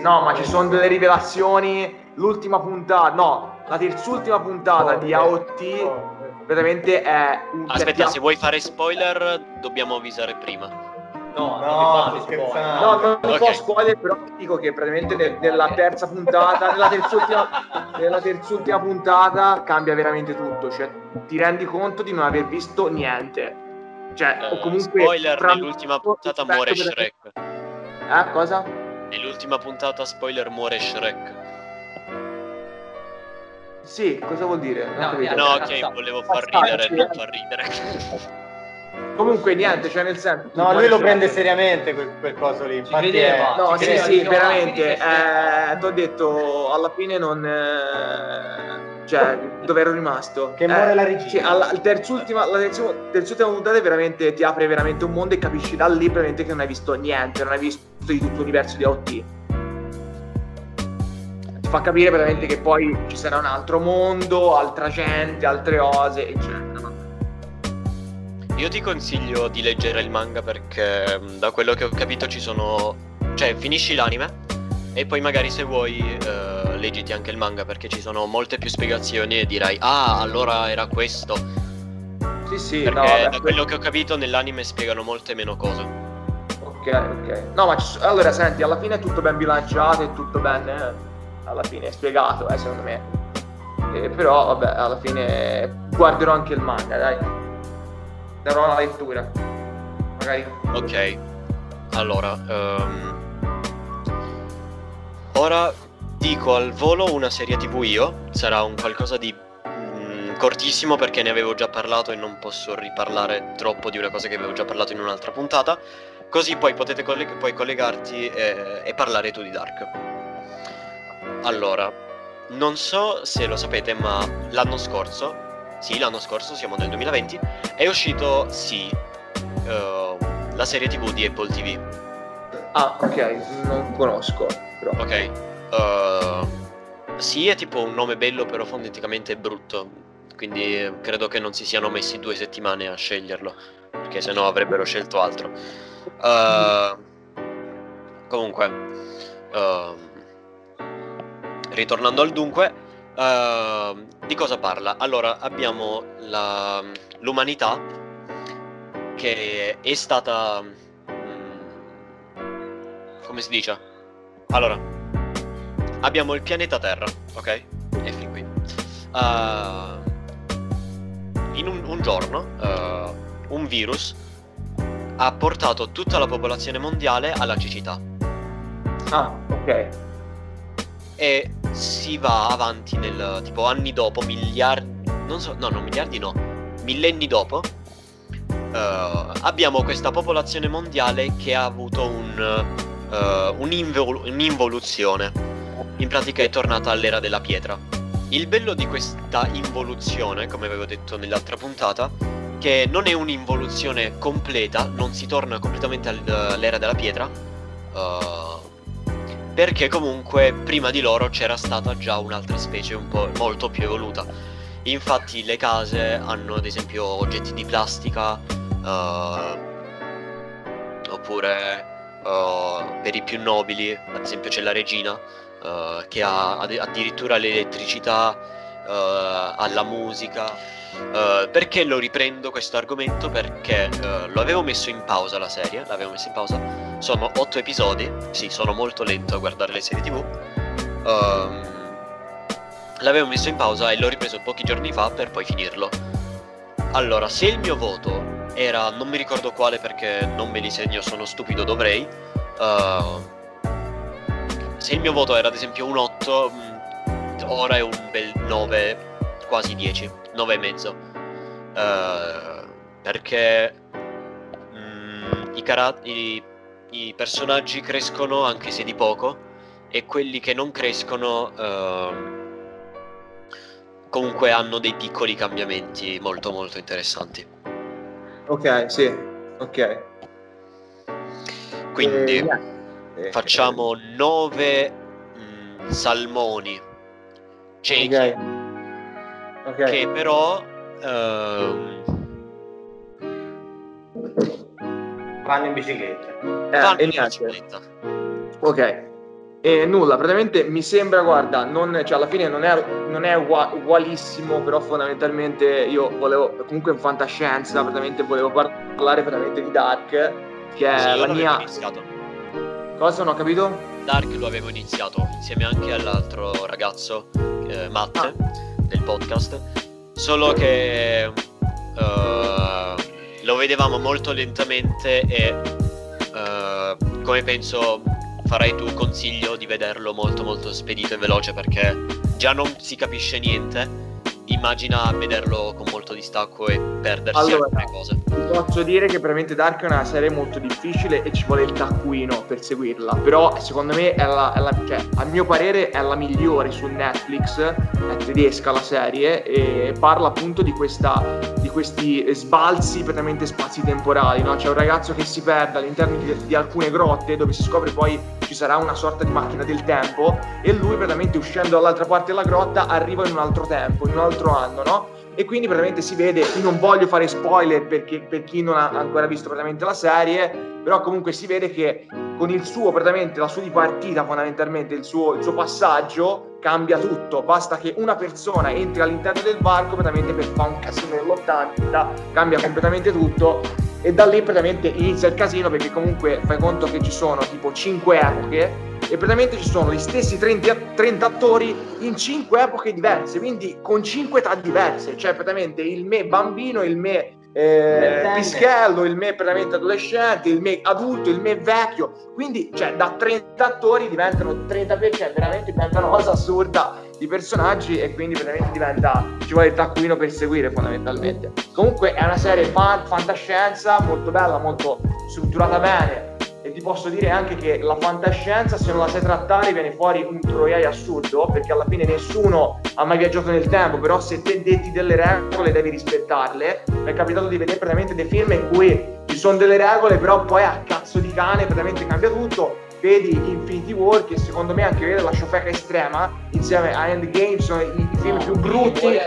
No, ma ci sono delle rivelazioni, l'ultima puntata, no, la terzultima puntata oh, di AOT oh, veramente è un Aspetta, se vuoi fare spoiler dobbiamo avvisare prima. No, no, no, no, non okay. po' spoiler, però dico che praticamente nel, nella terza puntata, nella terzultima, nella terzultima puntata cambia veramente tutto, cioè ti rendi conto di non aver visto niente. Cioè, uh, o comunque spoiler nell'ultima puntata muore Shrek. Eh, cosa? Nell'ultima puntata spoiler muore Shrek. Sì, cosa vuol dire? No, no ok, volevo far ridere, non far ridere. Comunque niente, cioè nel senso... No, lui lo prende seriamente quel, quel coso lì. Infatti credeva, è... No, sì, credeva, sì, veramente. Eh, ti ho detto, alla fine non... Eh, cioè, dove ero rimasto? Che muore eh, la regina. Sì, alla, terzultima, la terzultima, terzultima puntata veramente ti apre veramente un mondo e capisci da lì veramente che non hai visto niente, non hai visto di tutto l'universo di AOT. Ti fa capire veramente che poi ci sarà un altro mondo, altra gente, altre cose, eccetera. Io ti consiglio di leggere il manga perché mm, da quello che ho capito ci sono... Cioè, finisci l'anime e poi magari se vuoi uh, leggiti anche il manga perché ci sono molte più spiegazioni e dirai ah allora era questo. Sì sì, perché no, da quello che ho capito nell'anime spiegano molte meno cose. Ok, ok. No ma ci... allora senti, alla fine è tutto ben bilanciato, è tutto ben... Eh, alla fine è spiegato, eh, secondo me. Eh, però vabbè, alla fine guarderò anche il manga, dai darò una lettura. Magari. Ok. Allora, um, ora dico al volo una serie TV io. Sarà un qualcosa di mm, cortissimo perché ne avevo già parlato e non posso riparlare troppo di una cosa che avevo già parlato in un'altra puntata. Così poi potete colleg- poi collegarti e, e parlare tu di Dark. Allora, non so se lo sapete, ma l'anno scorso sì, l'anno scorso, siamo nel 2020, è uscito Sì, uh, la serie tv di Apple TV. Ah, ok, non conosco. Però. Ok. Uh, sì, è tipo un nome bello, però foneticamente brutto. Quindi credo che non si siano messi due settimane a sceglierlo, perché sennò avrebbero scelto altro. Uh, comunque, ritornando al dunque, Uh, di cosa parla? Allora, abbiamo la, l'umanità che è stata... Mm, come si dice? Allora, abbiamo il pianeta Terra, ok? E fin qui. Uh, in un, un giorno, uh, un virus ha portato tutta la popolazione mondiale alla cecità. Ah, ok. E si va avanti nel tipo anni dopo, miliardi, non so, no, non miliardi no, millenni dopo, uh, abbiamo questa popolazione mondiale che ha avuto un, uh, un'invol- un'involuzione. In pratica è tornata all'era della pietra. Il bello di questa involuzione, come avevo detto nell'altra puntata, che non è un'involuzione completa, non si torna completamente all'era della pietra. Uh, perché comunque prima di loro c'era stata già un'altra specie un po' molto più evoluta. Infatti le case hanno ad esempio oggetti di plastica, uh, oppure uh, per i più nobili, ad esempio c'è la regina uh, che ha ad- addirittura l'elettricità, ha la musica. perché lo riprendo questo argomento? Perché lo avevo messo in pausa la serie, l'avevo messo in pausa sono otto episodi, sì, sono molto lento a guardare le serie tv. Um, ehm, l'avevo messo in pausa e l'ho ripreso pochi giorni fa per poi finirlo. allora, se il mio voto era, non mi ricordo quale perché non me li segno, sono stupido, dovrei. Uh, se il mio voto era ad esempio un 8, mh, mm, ora è un bel 9, quasi 10, 9 e mezzo. Uh, perché mh, mm, i, cara- i, i, personaggi crescono anche se di poco e quelli che non crescono uh, comunque hanno dei piccoli cambiamenti molto molto interessanti. Ok, sì, ok. Quindi eh, eh, facciamo 9 mm, salmoni ciechi okay. Okay. che però uh, vanno in bicicletta. Eh, vanno in bicicletta. Ok, e nulla, praticamente mi sembra, guarda, non, cioè alla fine non è, non è ugualissimo, però fondamentalmente io volevo, comunque in fantascienza, praticamente volevo parlare veramente di Dark, che è sì, la mia... Iniziato. Cosa non ho capito? Dark lo avevo iniziato insieme anche all'altro ragazzo, eh, Matt, ah. del podcast, solo che uh, lo vedevamo molto lentamente e uh, come penso farei tu consiglio di vederlo molto molto spedito e veloce perché già non si capisce niente immagina vederlo con molto distacco e perdersi allora, alcune cose. Posso dire che veramente Dark è una serie molto difficile e ci vuole il taccuino per seguirla, però secondo me è la, è la, cioè, a mio parere è la migliore su Netflix, è tedesca la serie e parla appunto di, questa, di questi sbalzi praticamente spazi-temporali, no? c'è un ragazzo che si perde all'interno di, di alcune grotte dove si scopre poi ci sarà una sorta di macchina del tempo e lui praticamente uscendo dall'altra parte della grotta arriva in un altro tempo, in un altro anno, no? E quindi praticamente si vede, io non voglio fare spoiler perché, per chi non ha ancora visto praticamente la serie, però comunque si vede che con il suo, praticamente la sua dipartita fondamentalmente, il suo, il suo passaggio cambia tutto, basta che una persona entri all'interno del barco praticamente per fare un casino dell'80, cambia completamente tutto e da lì praticamente inizia il casino perché comunque fai conto che ci sono tipo 5 epoche e praticamente ci sono gli stessi 30, 30 attori in 5 epoche diverse, quindi con 5 età diverse, cioè praticamente il me bambino, il me eh, pischello, il me praticamente adolescente, il me adulto, il me vecchio, quindi cioè, da 30 attori diventano 30 cioè veramente diventa una cosa assurda di personaggi e quindi praticamente diventa ci vuole il taccuino per seguire fondamentalmente. Comunque è una serie fan, fantascienza molto bella molto strutturata bene. E ti posso dire anche che la fantascienza se non la sai trattare viene fuori un troiaio assurdo perché alla fine nessuno ha mai viaggiato nel tempo però se te detti delle regole devi rispettarle. Mi è capitato di vedere praticamente dei film in cui ci sono delle regole però poi a cazzo di cane praticamente cambia tutto vedi Infinity War che secondo me anche vedere la ciofeca estrema insieme a Endgame sono i, i film più brutti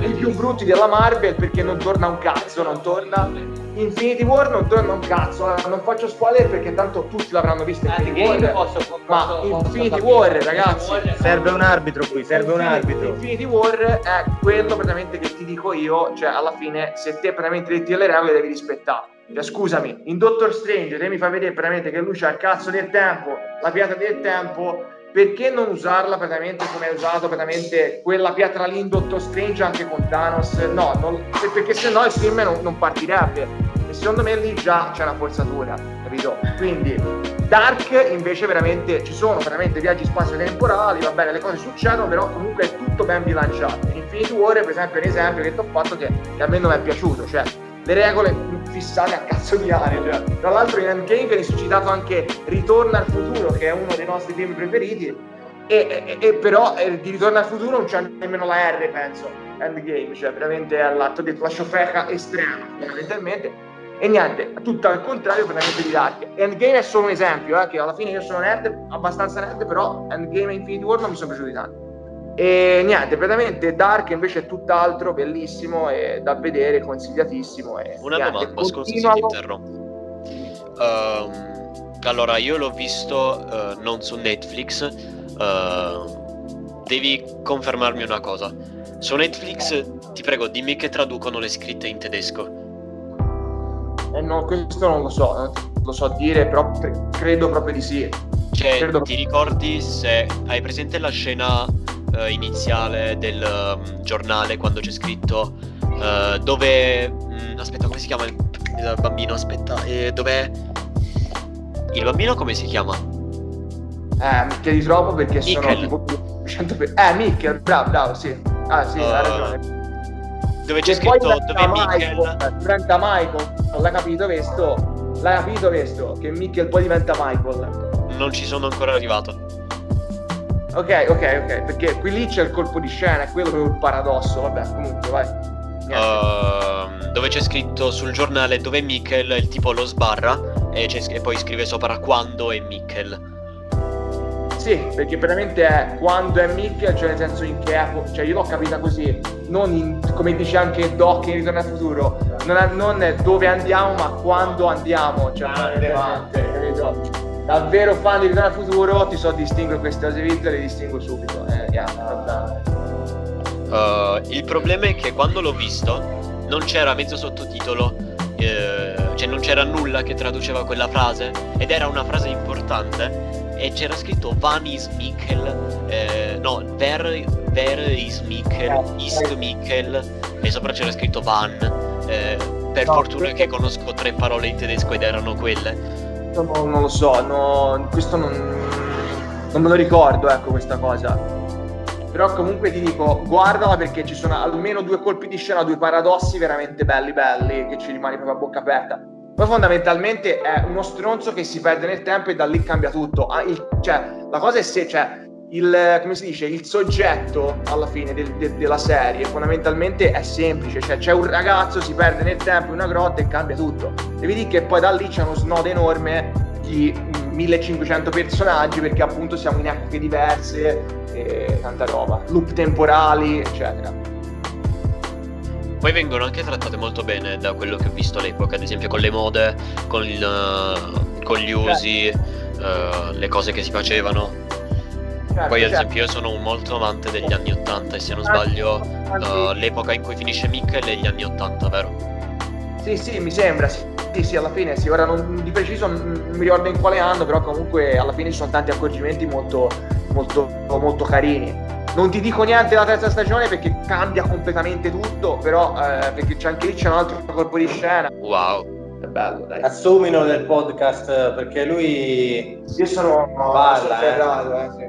i più brutti della Marvel perché non torna un cazzo non torna Infinity War non torna un cazzo. Non faccio spoiler perché tanto tutti l'avranno visto Infinity War. posso, ma Infinity War ragazzi. Serve un arbitro qui serve un arbitro. Infinity War è quello praticamente che ti dico io cioè alla fine se te praticamente detti le regole devi rispettare. Cioè, scusami, in Doctor Strange te mi fa vedere veramente che lui c'ha il cazzo del tempo, la pietra del tempo, perché non usarla praticamente come hai usato praticamente quella pietra lì in Doctor Strange anche con Thanos? No, non, perché se no il film non, non, partirebbe. E secondo me lì già c'è una forzatura, capito? Quindi Dark invece veramente ci sono veramente viaggi spazio-temporali, va bene, le cose succedono, però comunque è tutto ben bilanciato. Infinity War, per esempio, è un esempio che ti ho fatto che, che a me non è piaciuto, cioè le regole fissate a cazzo di anni. Cioè. Tra l'altro in Endgame viene suscitato anche Ritorno al futuro, che è uno dei nostri film preferiti, e, e, e però eh, di Ritorno al futuro non c'è nemmeno la R, penso, Endgame, cioè veramente è all'atto di la ciofeca estrema, fondamentalmente. E niente, tutto al contrario praticamente di Dark. Endgame è solo un esempio, eh, che alla fine io sono nerd, abbastanza nerd, però Endgame e Infinity War non mi sono piaciuti tanto. E niente, praticamente Dark invece è tutt'altro, bellissimo e da vedere, consigliatissimo. E Una niente, domanda, scusa se ti interrompo. Uh, allora, io l'ho visto uh, non su Netflix. Uh, devi confermarmi una cosa. Su Netflix, ti prego, dimmi che traducono le scritte in tedesco. Eh no, questo non lo so, non lo so dire, però credo proprio di sì. Cioè, credo... ti ricordi se hai presente la scena uh, iniziale del um, giornale quando c'è scritto uh, dove... Mh, mm, aspetta, come si chiama il, il bambino? Aspetta, eh, dove... Il bambino come si chiama? Eh, mi chiedi troppo perché Mikkel. sono tipo 100 per... Eh, Mikkel, bravo, bravo, sì. Ah, sì, uh, hai ragione. Dove c'è scritto dove Mikkel? Michael, diventa Michael, l'hai capito questo? L'hai capito questo? Che Mikkel poi diventa Michael. Non ci sono ancora arrivato. Ok, ok, ok, perché qui lì c'è il colpo di scena, è quello che è il paradosso, vabbè, comunque vai. Uh, dove c'è scritto sul giornale dove Mikkel, il tipo lo sbarra e, e poi scrive sopra quando è Mikkel. Sì, perché veramente è quando è Mikkel, cioè nel senso in che epoca, cioè io l'ho capita così, non in, come dice anche Doc in Ritorno al Futuro, non è, non è dove andiamo ma quando andiamo, cioè ah, capito? Davvero fan di Ritorno al Futuro, ti so distinguere queste cose video, le distingo subito. Eh, yeah, uh, il problema è che quando l'ho visto non c'era mezzo sottotitolo, eh, cioè non c'era nulla che traduceva quella frase ed era una frase importante e c'era scritto Van is Mikkel, eh, no, Ver, Ver is Mikkel, Ist Mikkel e sopra c'era scritto Van. Eh, per no, fortuna che conosco tre parole in tedesco ed erano quelle. No, non lo so, no, questo non, non me lo ricordo, ecco questa cosa. Però comunque ti dico, guardala perché ci sono almeno due colpi di scena, due paradossi veramente belli belli che ci rimani proprio a bocca aperta. Poi fondamentalmente è uno stronzo che si perde nel tempo e da lì cambia tutto. Ah, il, cioè, la cosa è se, cioè, il, come si dice, il soggetto alla fine del, de, della serie fondamentalmente è semplice, cioè c'è un ragazzo, si perde nel tempo in una grotta e cambia tutto. Devi dire che poi da lì c'è uno snodo enorme di 1500 personaggi perché appunto siamo in epoche diverse e tanta roba, loop temporali, eccetera. Poi vengono anche trattate molto bene da quello che ho visto all'epoca, ad esempio con le mode, con, il, con gli usi, uh, le cose che si facevano. Certo, Poi ad certo. esempio io sono un molto amante degli anni 80 e se non sbaglio uh, l'epoca in cui finisce Mikkel è gli anni 80, vero? Sì, sì, mi sembra, sì, sì, alla fine sì, ora non, di preciso non mi ricordo in quale anno, però comunque alla fine ci sono tanti accorgimenti molto, molto, molto carini. Non ti dico niente della terza stagione perché cambia completamente tutto, però eh, perché anche lì c'è un altro colpo di scena. Wow. È bello, dai. Assumino nel podcast perché lui. Io sono parla, eh. eh sì,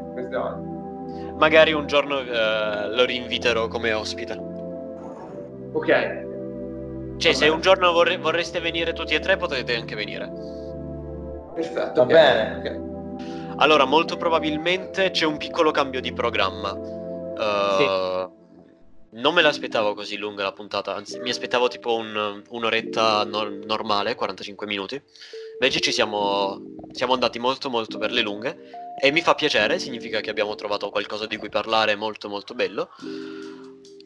Magari un giorno eh, lo rinviterò come ospite. Ok. Cioè, se un giorno vorre- vorreste venire tutti e tre, potete anche venire. Perfetto. Va okay. bene. Okay. Allora, molto probabilmente c'è un piccolo cambio di programma. Uh, sì. Non me l'aspettavo così lunga la puntata, anzi mi aspettavo tipo un, un'oretta no- normale, 45 minuti. Invece ci siamo, siamo andati molto molto per le lunghe e mi fa piacere, significa che abbiamo trovato qualcosa di cui parlare molto molto bello.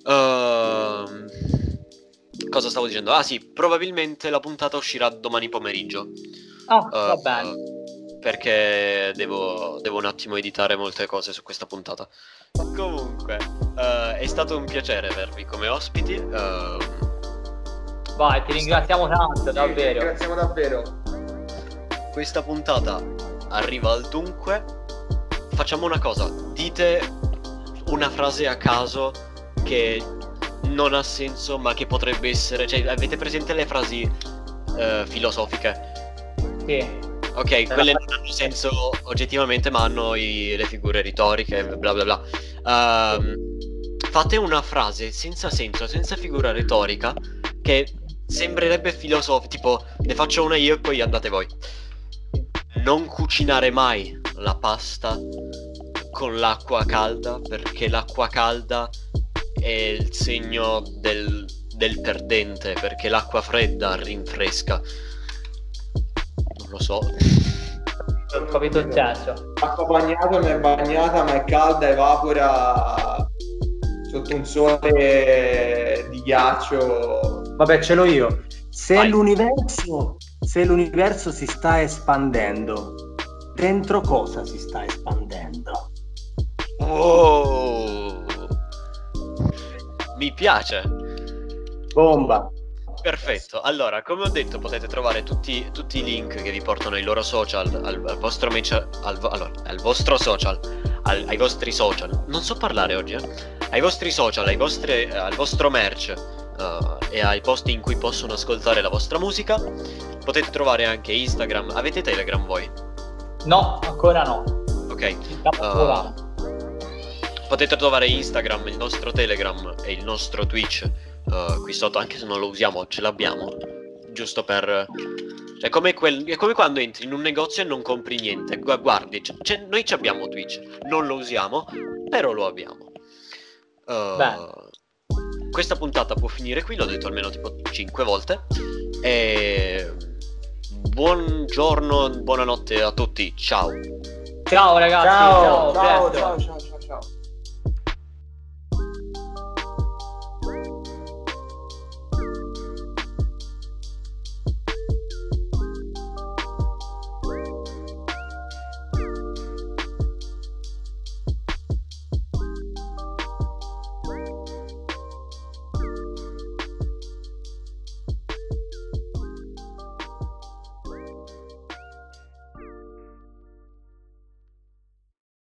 Uh, cosa stavo dicendo? Ah sì, probabilmente la puntata uscirà domani pomeriggio. Ah, uh, va bene perché devo, devo, un attimo editare molte cose su questa puntata. Comunque, uh, è stato un piacere avervi come ospiti. Uh, Vai, ti ringraziamo tanto, davvero. Ti ringraziamo davvero. Questa puntata arriva al dunque. Facciamo una cosa, dite una frase a caso che non ha senso ma che potrebbe essere... Cioè, avete presente le frasi uh, filosofiche? Sì. Ok, quelle non hanno senso oggettivamente, ma hanno i, le figure retoriche, bla bla bla. Um, fate una frase senza senso, senza figura retorica, che sembrerebbe filosofica, tipo ne faccio una io e poi andate voi. Non cucinare mai la pasta con l'acqua calda, perché l'acqua calda è il segno del, del perdente, perché l'acqua fredda rinfresca lo so. Ho capito il senso. L'acqua bagnata non è bagnata ma è calda, evapora sotto un sole di ghiaccio. Vabbè, ce l'ho io. Se l'universo, se l'universo si sta espandendo, dentro cosa si sta espandendo? Oh, mi piace. Bomba. Perfetto, allora come ho detto potete trovare tutti, tutti i link che vi portano ai loro social, al, al vostro, match, al, allora, al vostro social, al, ai vostri social, non so parlare oggi, eh? ai vostri social, ai vostri, al vostro merch uh, e ai posti in cui possono ascoltare la vostra musica. Potete trovare anche Instagram. Avete Telegram voi? No, ancora no. Ok. Uh, potete trovare Instagram, il nostro Telegram e il nostro Twitch uh, qui sotto, anche se non lo usiamo, ce l'abbiamo. Giusto per... È come, quel... è come quando entri in un negozio e non compri niente. Guardi, c- c- noi abbiamo Twitch, non lo usiamo, però lo abbiamo. Uh, questa puntata può finire qui, l'ho detto almeno tipo 5 volte. E buongiorno, buonanotte a tutti, ciao. Ciao ragazzi, ciao, ciao, ciao, ciao.